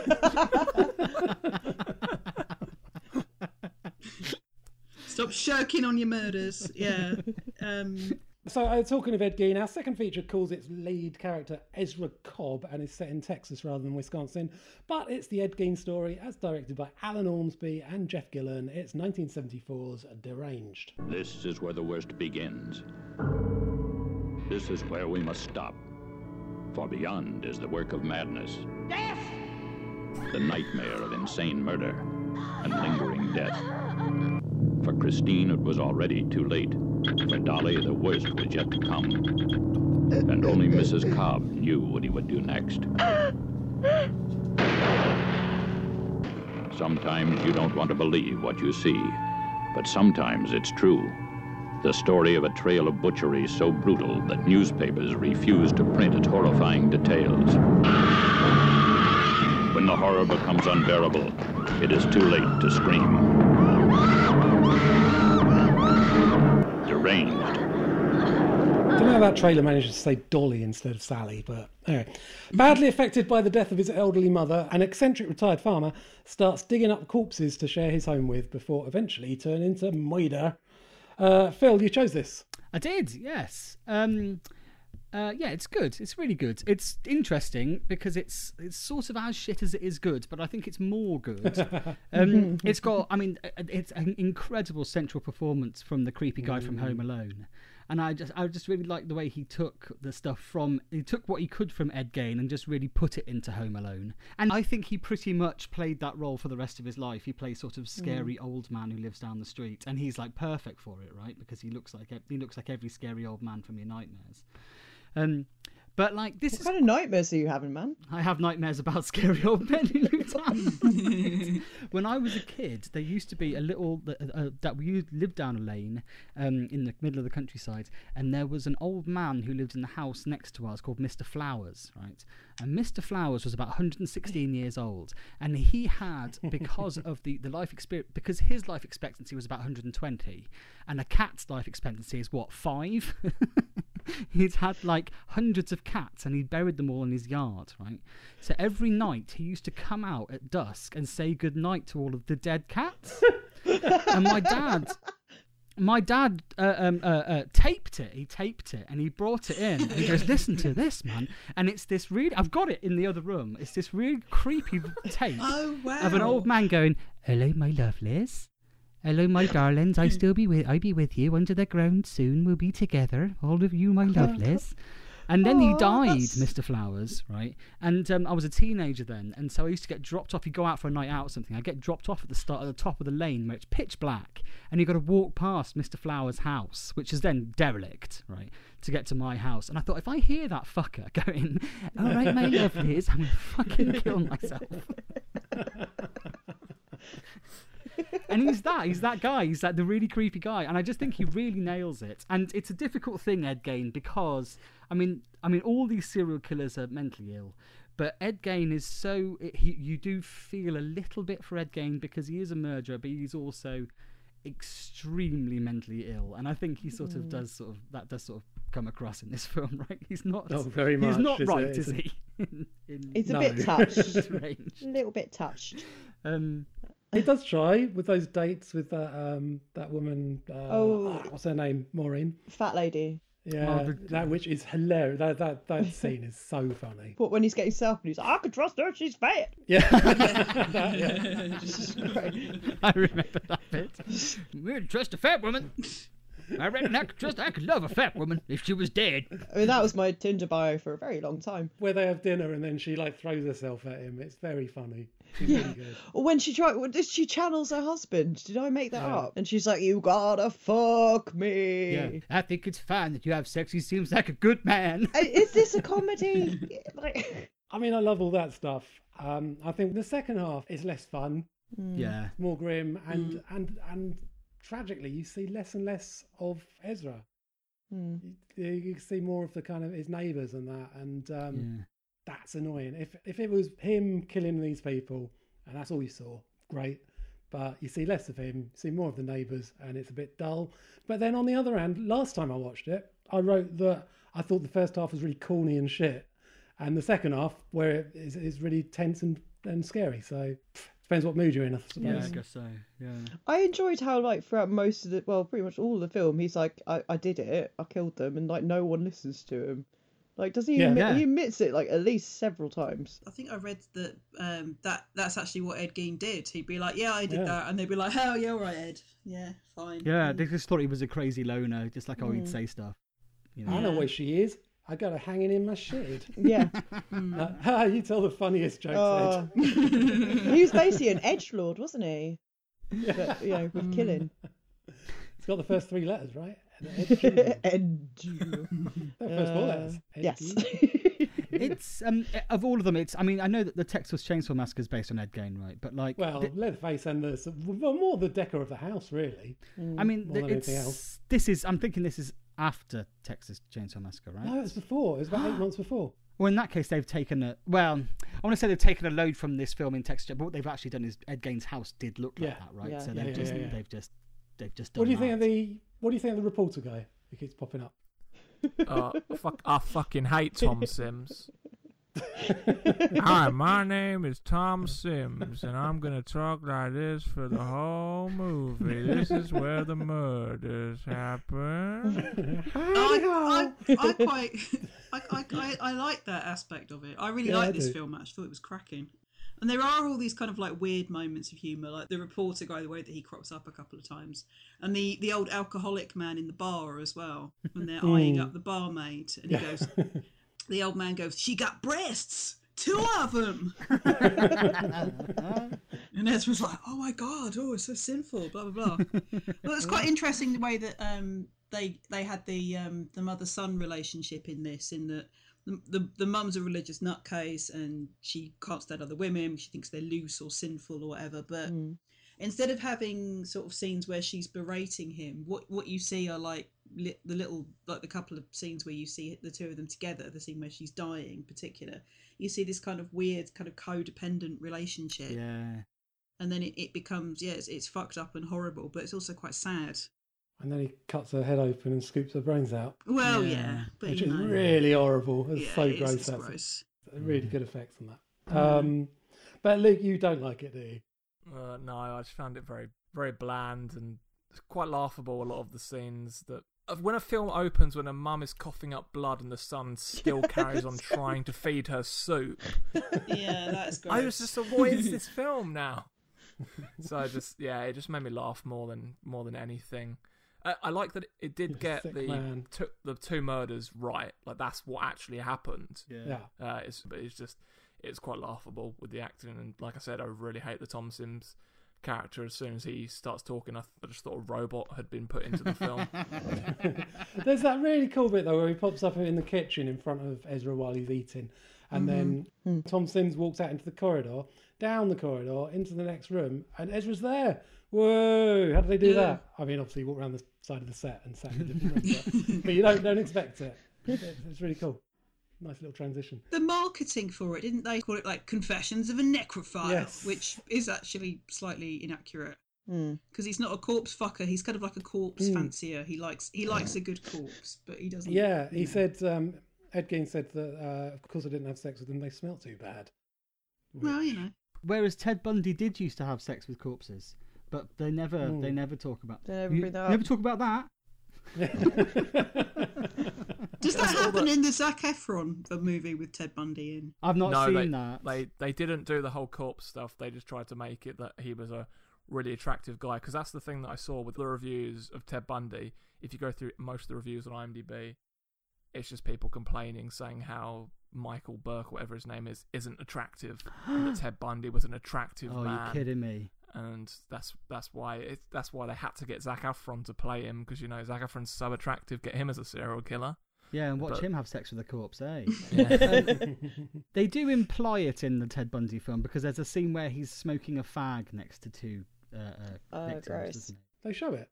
Speaker 5: Stop shirking on your murders. Yeah. Um,
Speaker 1: So, uh, talking of Ed Gein, our second feature calls its lead character Ezra Cobb and is set in Texas rather than Wisconsin. But it's the Ed Gein story as directed by Alan Ormsby and Jeff Gillen. It's 1974's Deranged.
Speaker 9: This is where the worst begins. This is where we must stop. For beyond is the work of madness.
Speaker 10: Death!
Speaker 9: the nightmare of insane murder and lingering death. For Christine, it was already too late. For Dolly, the worst was yet to come. And only Mrs. Cobb knew what he would do next. Sometimes you don't want to believe what you see, but sometimes it's true. The story of a trail of butchery so brutal that newspapers refuse to print its horrifying details. When the horror becomes unbearable, it is too late to scream. Deranged.
Speaker 1: I don't know how that trailer managed to say Dolly instead of Sally, but anyway. Badly affected by the death of his elderly mother, an eccentric retired farmer starts digging up corpses to share his home with before eventually turning into murder. Uh, Phil, you chose this.
Speaker 3: I did, yes. Um, uh, yeah, it's good. It's really good. It's interesting because it's it's sort of as shit as it is good, but I think it's more good. um, it's got, I mean, uh, it's an incredible central performance from the creepy guy from Home Alone, and I just I just really like the way he took the stuff from he took what he could from Ed Gein and just really put it into Home Alone, and I think he pretty much played that role for the rest of his life. He plays sort of scary old man who lives down the street, and he's like perfect for it, right? Because he looks like he looks like every scary old man from your nightmares. Um, but like this
Speaker 2: What
Speaker 3: is
Speaker 2: kind of nightmares are you having, man?
Speaker 3: I have nightmares about scary old men in down. when I was a kid, there used to be a little uh, uh, that we lived down a lane um, in the middle of the countryside, and there was an old man who lived in the house next to us called Mr. Flowers, right? And Mr. Flowers was about 116 years old, and he had because of the the life experience because his life expectancy was about 120, and a cat's life expectancy is what five. he'd had like hundreds of cats and he'd buried them all in his yard, right? So every night he used to come out at dusk and say good night to all of the dead cats. and my dad, my dad uh, um, uh, uh, taped it. He taped it and he brought it in. And he goes, "Listen to this, man." And it's this really. I've got it in the other room. It's this really creepy tape
Speaker 5: Oh
Speaker 3: of an old man going, "Hello, my lovelies." Hello, my darlings. I still be with. I be with you under the ground soon. We'll be together, all of you, my lovelies. And then he
Speaker 2: Aw,
Speaker 3: died,
Speaker 2: that's-
Speaker 3: Mr. Flowers, right? And um, I was a teenager then, and so I used to get dropped off. You go out for a night out or something. I get dropped off at the start, at the top of the lane where it's pitch black, and you've got to walk past Mr. Flowers' house, which is then derelict, right, to get to my house. And I thought, if I hear that fucker going, "All right, my lovelies," I'm gonna fucking kill myself. and he's that he's that guy he's that the really creepy guy and i just think he really nails it and it's a difficult thing ed gein because i mean i mean all these serial killers are mentally ill but ed gein is so he, you do feel a little bit for ed gein because he is a murderer but he's also extremely mentally ill and i think he sort of does sort of that does sort of come across in this film right he's not
Speaker 1: Oh, very much.
Speaker 3: he's not
Speaker 1: is
Speaker 3: right
Speaker 1: It's
Speaker 3: is he in, in
Speaker 2: He's a
Speaker 1: No.
Speaker 2: bit touched.
Speaker 3: Strange.
Speaker 2: a little bit touched.
Speaker 3: um
Speaker 1: He does try with those dates with that um that woman. Uh,
Speaker 2: Oh.
Speaker 1: what's her name? Maureen.
Speaker 2: Fat lady.
Speaker 1: Yeah,
Speaker 3: Oh, the-
Speaker 1: that which is hilarious. That that that scene is so funny.
Speaker 2: But when he's getting self and he's like, I can trust her, she's fat.
Speaker 1: Yeah, That, yeah.
Speaker 3: I remember that bit. We would trust a fat woman. I reckon I could trust. I could love a fat woman if she was dead.
Speaker 2: I mean, that was my Tinder bio for a very long time.
Speaker 1: Where they have dinner and then she like throws herself at him. It's very funny. It's really good.
Speaker 2: Or when she tried, did she channels her husband? Did I make that
Speaker 1: Yeah.
Speaker 2: up? And she's like, "You gotta fuck me."
Speaker 3: Yeah, I think it's fine that you have sex. He seems like a good man.
Speaker 2: Uh, Is this a comedy? like,
Speaker 1: I mean, I love all that stuff. Um, I think the second half is less fun,
Speaker 3: Yeah,
Speaker 1: more grim, and and and tragically, you see less and less of Ezra.
Speaker 2: hmm.
Speaker 1: You, you see more of the kind of his neighbours and that, and um,
Speaker 3: yeah.
Speaker 1: that's annoying. If if it was him killing these people and that's all you saw, great. But you see less of him, see more of the neighbours, and it's a bit dull. But then on the other hand, last time I watched it, I wrote that I thought the first half was really corny and shit, and the second half, where it is, is really tense and, and scary. So pff, depends what mood you're in, I suppose.
Speaker 3: Yeah, I guess so. Yeah.
Speaker 2: I enjoyed how, like, throughout most of the, well, pretty much all the film, he's like, I, I did it, I killed them, and like, no one listens to him. Like, doesn't he?
Speaker 1: Yeah.
Speaker 2: admit,
Speaker 3: Yeah.
Speaker 2: He admits it like at least several times.
Speaker 5: I think I read that um, that that's actually what Ed Gein did. He'd be like, "Yeah, I did
Speaker 1: Yeah.
Speaker 5: that," and they'd be like, "Hell yeah, all right, Ed. Yeah, fine."
Speaker 3: Yeah, they just thought he was a crazy loner, just like oh, he'd
Speaker 2: Mm.
Speaker 3: say stuff. You know?
Speaker 1: I
Speaker 3: know.
Speaker 1: know where she is. I got her hanging in my shed.
Speaker 2: Yeah.
Speaker 1: Uh, you tell the funniest jokes,
Speaker 2: Oh.
Speaker 1: Ed.
Speaker 2: he was basically an edge lord, wasn't he? But, you know, with killing.
Speaker 1: It's got the first three letters, right? Ed.
Speaker 2: Edge.
Speaker 1: The first four
Speaker 2: Uh,
Speaker 1: letters.
Speaker 2: yes.
Speaker 3: it's um of all of them. It's I mean I know that the Texas Chainsaw Massacre is based on Ed Gein, right? But like,
Speaker 1: Well,
Speaker 3: th-
Speaker 1: Leatherface and the well, more the decor of the house, really.
Speaker 3: I mean,
Speaker 1: more
Speaker 3: th-
Speaker 1: than anything else.
Speaker 3: this is I'm thinking this is after Texas Chainsaw Massacre, right?
Speaker 1: No, it was before. It was about eight months before.
Speaker 3: Well, in that case, they've taken a well. I want to say they've taken a load from this film in Texas, but what they've actually done is Ed Gein's house did look like
Speaker 1: Yeah.
Speaker 3: that, right?
Speaker 2: Yeah.
Speaker 3: So
Speaker 1: Yeah,
Speaker 3: they've
Speaker 1: yeah,
Speaker 3: just
Speaker 1: yeah, yeah.
Speaker 3: they've just they've just done.
Speaker 1: What do you think of the What do you think of the reporter guy who keeps popping up?
Speaker 4: Uh, fuck, I fucking hate Tom Sims. Hi, my name is Tom Sims, and I'm gonna talk like this for the whole movie. This is where the murders happen.
Speaker 5: Um, I, I, I quite, I, I, I, I like that aspect of it. I really
Speaker 1: Yeah, I
Speaker 5: like this
Speaker 1: do.
Speaker 5: film. Actually, thought it was cracking. And there are all these kind of like weird moments of humour, like the reporter guy, the way that he crops up a couple of times, and the the old alcoholic man in the bar as well, when they're eyeing up the barmaid, and he goes, the old man goes, "She got breasts, two of them," and Ezra's like, "Oh my god, oh it's so sinful," blah blah blah. well, it's quite interesting the way that um they they had the um the mother son relationship in this, in that. The, the, the mum's a religious nutcase and she can't stand other women. She thinks they're loose or sinful or whatever. But instead of having sort of scenes where she's berating him, what what you see are like li- the little like the couple of scenes where you see the two of them together. The scene where she's dying, in particular, you see this kind of weird kind of codependent relationship,
Speaker 3: Yeah.
Speaker 5: and then it, it becomes yeah, it's, it's fucked up and horrible, but it's also quite sad.
Speaker 1: And then he cuts her head open and scoops her brains out,
Speaker 5: Well, yeah,
Speaker 3: Yeah.
Speaker 5: but
Speaker 1: which
Speaker 5: you
Speaker 1: is
Speaker 5: know,
Speaker 1: really horrible. It's
Speaker 5: yeah,
Speaker 1: so
Speaker 5: it is,
Speaker 1: gross.
Speaker 5: it's
Speaker 1: That's
Speaker 5: gross.
Speaker 1: really good effects on that. Um, but Luke, you don't like it, do you?
Speaker 4: Uh, no, I just found it very, very bland and quite laughable. A lot of the scenes that of when a film opens when a mum is coughing up blood and the son still carries on trying to feed her soup.
Speaker 5: Yeah, that's gross.
Speaker 4: I was just, like, what is this film now? so I just, yeah, it just made me laugh more than more than anything. I, I like that it did
Speaker 1: He's a
Speaker 4: get
Speaker 1: sick
Speaker 4: the
Speaker 1: man.
Speaker 4: two, the two murders right. Like that's what actually happened.
Speaker 1: Yeah.
Speaker 4: Uh, it's but it's just it's quite laughable with the acting and like I said, I really hate the Tom Sims character. As soon as he starts talking, I, th- I just thought a robot had been put into the film.
Speaker 1: There's that really cool bit though where he pops up in the kitchen in front of Ezra while he's eating, and then mm-hmm. hmm. Tom Sims walks out into the corridor, down the corridor into the next room, and Ezra's there. Whoa! How did they do
Speaker 5: Yeah.
Speaker 1: that? I mean, obviously, he walked around the side of the set and sat in a different but, but you don't don't expect it. It's, it's really cool. Nice little transition.
Speaker 5: the marketing for it, didn't they call it like Confessions of a Necrophile,
Speaker 1: Yes.
Speaker 5: which is actually slightly inaccurate
Speaker 2: Mm.
Speaker 5: because he's not a corpse fucker. He's kind of like a corpse
Speaker 1: Mm.
Speaker 5: fancier. He likes he likes a good corpse, but he doesn't.
Speaker 1: Yeah, he
Speaker 5: know.
Speaker 1: said. Um, Ed Gein said that uh, of course I didn't have sex with them. They smell too bad.
Speaker 5: Well, you know.
Speaker 3: Whereas Ted Bundy did used to have sex with corpses, but they never
Speaker 1: Hmm.
Speaker 3: they never talk about.
Speaker 2: They never
Speaker 3: You-
Speaker 2: that
Speaker 3: never talk about that.
Speaker 5: Does that happen
Speaker 4: that-
Speaker 5: in the Zac Efron the movie with Ted Bundy in?
Speaker 3: I've not
Speaker 4: no,
Speaker 3: seen
Speaker 4: they,
Speaker 3: that.
Speaker 4: they they didn't do the whole corpse stuff. They just tried to make it that he was a really attractive guy. Because that's the thing that I saw with the reviews of Ted Bundy. If you go through most of the reviews on IMDb, it's just people complaining, saying how Michael Burke, whatever his name is, isn't attractive, and that Ted Bundy was an attractive
Speaker 3: oh,
Speaker 4: man.
Speaker 3: you're kidding me.
Speaker 4: and that's that's why it, that's why they had to get Zac Efron to play him because you know Zac Efron's so attractive. Get him as a serial killer.
Speaker 3: Yeah, and watch
Speaker 4: But-
Speaker 3: him have sex with a corpse, eh?
Speaker 4: Yeah.
Speaker 3: They do imply it in the Ted Bundy film because there's a scene where he's smoking a fag next to two uh, uh,
Speaker 2: Oh,
Speaker 3: victims.
Speaker 2: gross.
Speaker 1: they show it.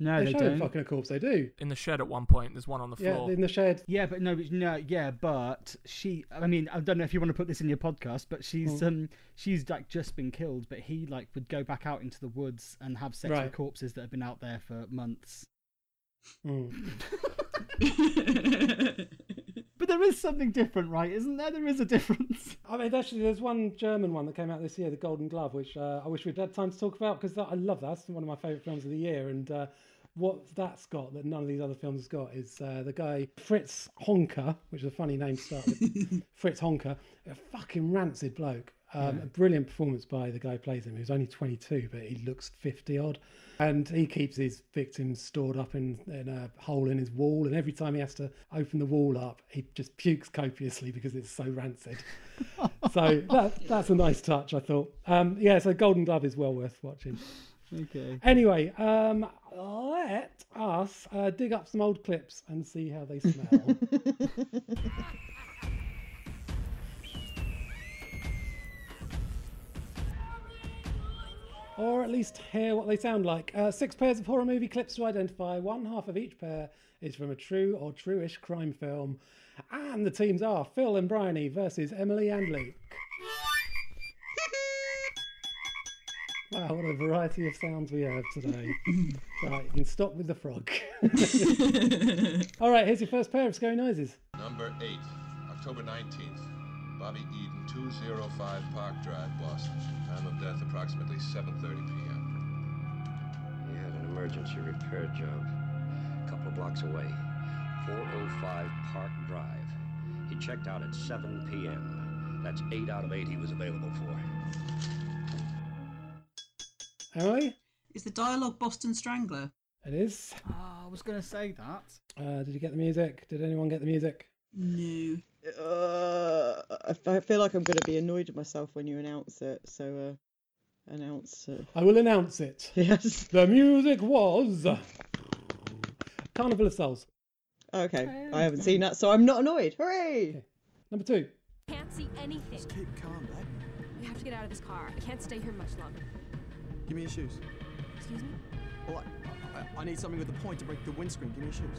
Speaker 3: No,
Speaker 1: they,
Speaker 3: they,
Speaker 1: show
Speaker 3: don't.
Speaker 1: it fucking a corpse. They do.
Speaker 4: In the shed at one point, there's one on the
Speaker 1: Yeah,
Speaker 4: floor.
Speaker 1: in the shed.
Speaker 3: Yeah, but no, but no, yeah, but she. I mean, I don't know if you want to put this in your podcast, but she's
Speaker 1: Mm.
Speaker 3: um, she's like just been killed, but he like would go back out into the woods and have sex
Speaker 1: Right.
Speaker 3: with corpses that have been out there for months.
Speaker 1: Mm.
Speaker 3: But there is something different, right? Isn't there? There is a difference.
Speaker 1: I mean, actually, there's one German one that came out this year, The Golden Glove, which uh, I wish we'd had time to talk about because I love that. It's one of my favourite films of the year. And uh, what that's got that none of these other films has got is uh, the guy Fritz Honka, which is a funny name to start with. Fritz Honka, a fucking rancid bloke. Um, A brilliant performance by the guy who plays him, who's only 22, but he looks 50 odd. And he keeps his victims stored up in, in a hole in his wall. And every time he has to open the wall up, he just pukes copiously because it's so rancid. so that, that's a nice touch, I thought. Um, yeah, so Golden Glove is well worth watching.
Speaker 3: Okay.
Speaker 1: Anyway, um, let us uh, dig up some old clips and see how they smell. or at least hear what they sound like. Uh, six pairs of horror movie clips to identify. One half of each pair is from a true or true-ish crime film. And the teams are Phil and Bryony versus Emily and Luke. Wow, what a variety of sounds we have today. right, you can stop with the frog. All right, here's your first pair of scary noises.
Speaker 10: Number 8, October 19th. Bobby Eden, 205 Park Drive, Boston. Time of death approximately 7.30 p.m.
Speaker 11: He had an emergency repair job a couple of blocks away. 405 Park Drive. He checked out at 7 p.m. That's 8 out of 8 he was available for.
Speaker 1: Emily?
Speaker 5: Is the dialogue Boston Strangler?
Speaker 1: It is.
Speaker 3: Oh, I was going to say that.
Speaker 1: Uh, did you get the music? Did anyone get the music?
Speaker 5: No.
Speaker 2: Uh, I I feel like I'm going to be annoyed at myself when you announce it. So, uh, announce it.
Speaker 1: I will announce it.
Speaker 2: Yes.
Speaker 1: The music was Carnival of Souls.
Speaker 2: Okay, I haven't seen that, so I'm not annoyed. Hooray!
Speaker 1: Number two.
Speaker 12: Can't see anything. Just
Speaker 13: keep calm, Dad.
Speaker 12: We have to get out of this car. I can't stay here much longer.
Speaker 13: Give me your shoes.
Speaker 12: Excuse me?
Speaker 13: Well, I, I, I need something with a point to break the windscreen. Give me your shoes.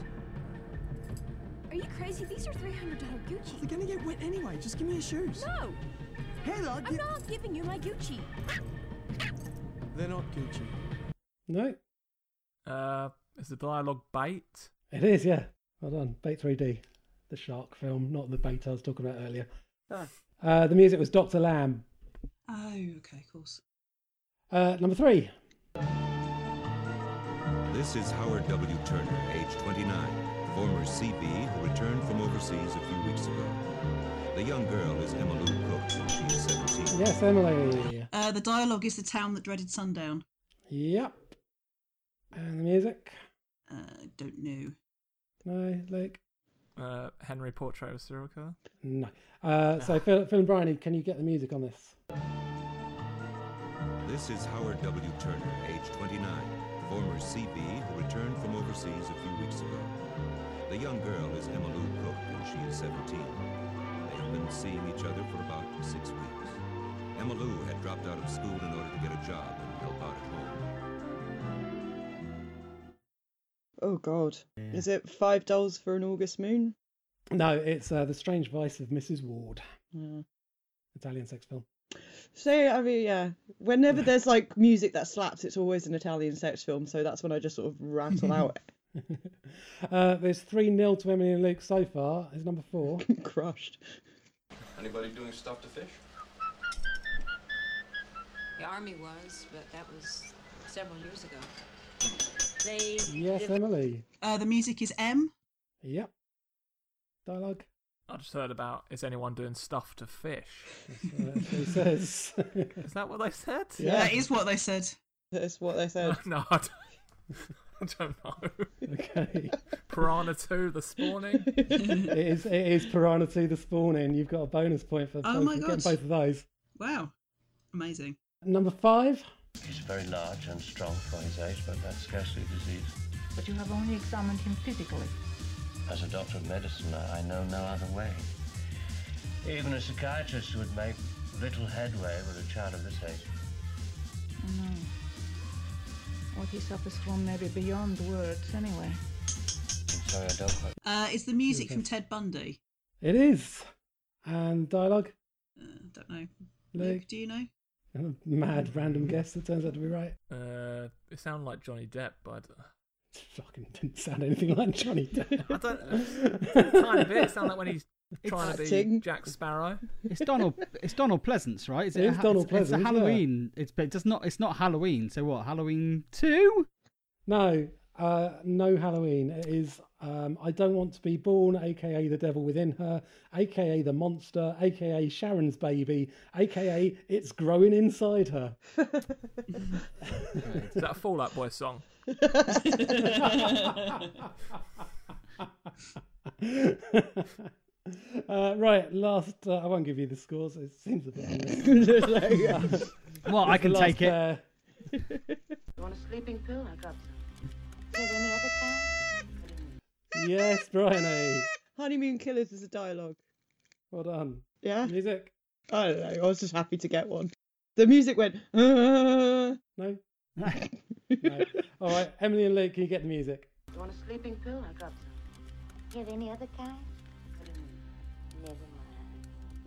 Speaker 12: Are you crazy? These are $300 Gucci.
Speaker 13: They're gonna get wet anyway. Just give me your shoes.
Speaker 12: No!
Speaker 13: Hey, look.
Speaker 12: I'm not giving you my Gucci.
Speaker 13: They're not Gucci.
Speaker 1: No,
Speaker 4: Uh, is the dialogue bait?
Speaker 1: it is, yeah. Well done. Bait 3D, the shark film, not the bait I was talking about earlier.
Speaker 2: Ah.
Speaker 1: Uh, the music was Dr. Lamb.
Speaker 5: Oh, okay, of course.
Speaker 1: Uh, number three.
Speaker 14: This is Howard W. Turner, age 29, former CB who returned from overseas a few weeks ago. The young girl is Emma Lou Cook, and she is 17.
Speaker 1: Yes, Emily.
Speaker 5: Uh, the dialogue is the town that dreaded sundown.
Speaker 1: Yep. And the music?
Speaker 5: Uh, don't know.
Speaker 1: No, Luke?
Speaker 4: Uh, Henry Portrait of a Serial Killer?
Speaker 1: No. Uh, so, Phil, Phil and Bryony, can you get the music on this?
Speaker 14: This is Howard W. Turner, age 29, former CB who returned from overseas a few weeks ago. The young girl is Emma Lou Cook, and she is 17. They have been seeing each other for about six weeks. Emma Lou had dropped out of school in order to get a job and help out at home.
Speaker 2: Oh God, is it Five Dolls for an August Moon?
Speaker 1: No, it's uh, The Strange Vice of Mrs. Ward.
Speaker 2: Yeah.
Speaker 1: Italian sex film.
Speaker 2: So I mean, yeah. Whenever there's like music that slaps, it's always an Italian sex film. So that's when I just sort of rattle out.
Speaker 1: Uh, there's 3 0 to Emily and Luke so far. Is number four.
Speaker 2: Crushed.
Speaker 10: Anybody doing stuff to fish?
Speaker 15: The army was, but that was several years ago. They
Speaker 1: Yes,
Speaker 15: live-
Speaker 1: Emily.
Speaker 5: Uh, the music is M.
Speaker 1: Yep. Dialogue.
Speaker 4: I just heard about is anyone doing stuff to fish?
Speaker 1: That's what says.
Speaker 4: Is that what they said?
Speaker 1: Yeah.
Speaker 5: That is what they said.
Speaker 2: That's what they said.
Speaker 4: no, I don't, I don't know.
Speaker 1: Okay.
Speaker 4: Piranha 2, The Spawning?
Speaker 1: it is. It is Piranha 2 The Spawning. You've got a bonus point for
Speaker 5: Oh
Speaker 1: both,
Speaker 5: my
Speaker 1: for getting
Speaker 5: God.
Speaker 1: both of those.
Speaker 5: Wow. Amazing.
Speaker 1: Number five.
Speaker 11: He's very large and strong for his age, but that's scarcely a disease.
Speaker 16: But you have only examined him physically.
Speaker 11: As a doctor of medicine, I I know no other way. Even a psychiatrist would make little headway with a child of this age.
Speaker 16: No. What he suffers from may be beyond words anyway.
Speaker 11: I'm sorry, I don't quite.
Speaker 5: Uh, is the music from Ted Bundy?
Speaker 1: It is. And dialogue.
Speaker 5: Uh, don't know.
Speaker 1: Luke.
Speaker 5: Luke, do you know?
Speaker 1: Mad random guess that turns out to be right.
Speaker 4: Uh, it sounded like Johnny Depp, but
Speaker 1: Fucking didn't sound anything like Johnny Depp.
Speaker 4: I don't. tiny bit. It sounded like when he's trying to be
Speaker 1: acting.
Speaker 4: Jack Sparrow.
Speaker 3: It's Donald. It's Donald Pleasence, right? Is
Speaker 1: It is
Speaker 3: a
Speaker 1: Donald
Speaker 3: it's, It's
Speaker 1: Pleasence,
Speaker 3: a
Speaker 1: yeah.
Speaker 3: Halloween. It's but it does not. It's not Halloween. So what? Halloween two?
Speaker 1: No. Uh, no Halloween. It is um, I Don't Want to Be Born, aka The Devil Within Her, aka The Monster, aka Sharon's Baby, aka It's Growing Inside Her.
Speaker 4: Is that a Fall Out Boy song?
Speaker 1: Uh, right, last. Uh, I won't give you the scores. It seems a bit. unreal.
Speaker 3: Well, I can
Speaker 1: last
Speaker 3: take it.
Speaker 1: pair.
Speaker 17: You want a sleeping pill? I got some. Is there any other kind?
Speaker 1: yes, Bryony.
Speaker 2: Honeymoon Killers is a dialogue.
Speaker 1: Well done.
Speaker 2: Yeah.
Speaker 1: Music.
Speaker 2: I don't know. I was just happy to get one. The music went. "Uh."
Speaker 1: No. no. All right, Emily and Luke, can you get the music?
Speaker 17: You want a sleeping pill? I got some. You have any other kind? Never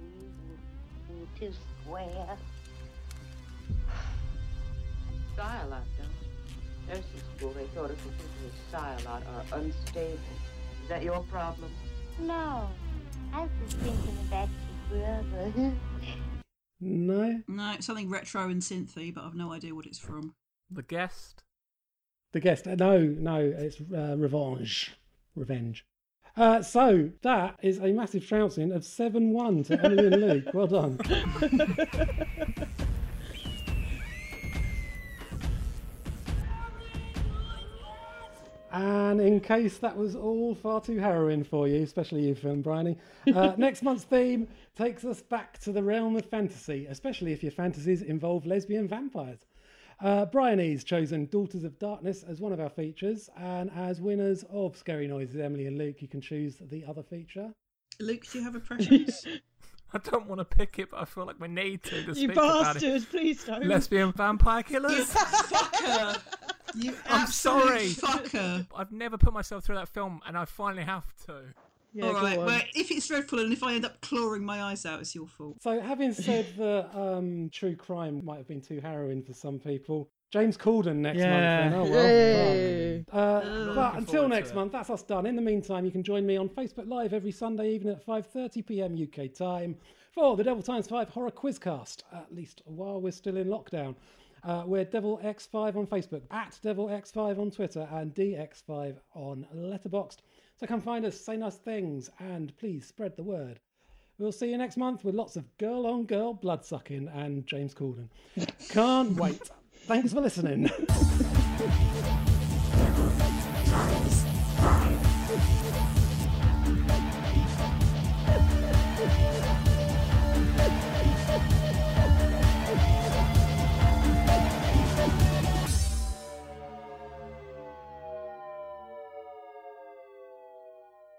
Speaker 17: mind. You're too square. Sigh a lot, don't you? Nursing school, they thought if you think you sigh a lot are unstable. Is that your problem?
Speaker 18: No, I was just thinking about your brother.
Speaker 1: No.
Speaker 5: No, it's something retro and synthy, but I've no idea what it's from.
Speaker 4: The guest.
Speaker 1: The guest. uh, No, no, it's uh, Revenge. Revenge. Uh, so that is a massive trouncing of 7 1 to Emily and Luke. Well done. And in case that was all far too harrowing for you, especially you, Film Bryony, uh, next month's theme takes us back to the realm of fantasy, especially if your fantasies involve lesbian vampires. Uh, Bryony's chosen Daughters of Darkness as one of our features, and as winners of Scary Noises, Emily and Luke, you can choose the other feature.
Speaker 5: Luke, do you have a preference?
Speaker 4: I don't want to pick it, but I feel like we need to. to
Speaker 2: You
Speaker 4: speak about
Speaker 2: bastard,
Speaker 4: it.
Speaker 2: please don't.
Speaker 4: Lesbian vampire killers.
Speaker 5: fucker! You
Speaker 4: I'm
Speaker 5: absolute
Speaker 4: sorry.
Speaker 5: fucker.
Speaker 4: I've never put myself through that film, and I finally have to.
Speaker 5: All right, well, if it's dreadful and if I end up clawing my eyes out, it's your fault.
Speaker 1: So, having said that um, true crime might have been too harrowing for some people, James Corden next
Speaker 3: Yeah.
Speaker 1: month. Then. Oh, well.
Speaker 2: Yay.
Speaker 1: Uh,
Speaker 4: looking
Speaker 1: but until next month, that's us done. In the meantime, you can join me on Facebook Live every Sunday evening at 5:30 p.m. UK time for the Devil Times Five Horror Quizcast. At least while we're still in lockdown. Uh, we're Devil X5 on Facebook, at Devil X5 on Twitter, and DX5 on Letterboxd. So come find us, say nice things, and please spread the word. We'll see you next month with lots of girl on girl blood sucking and James Corden. Can't wait. Thanks for listening.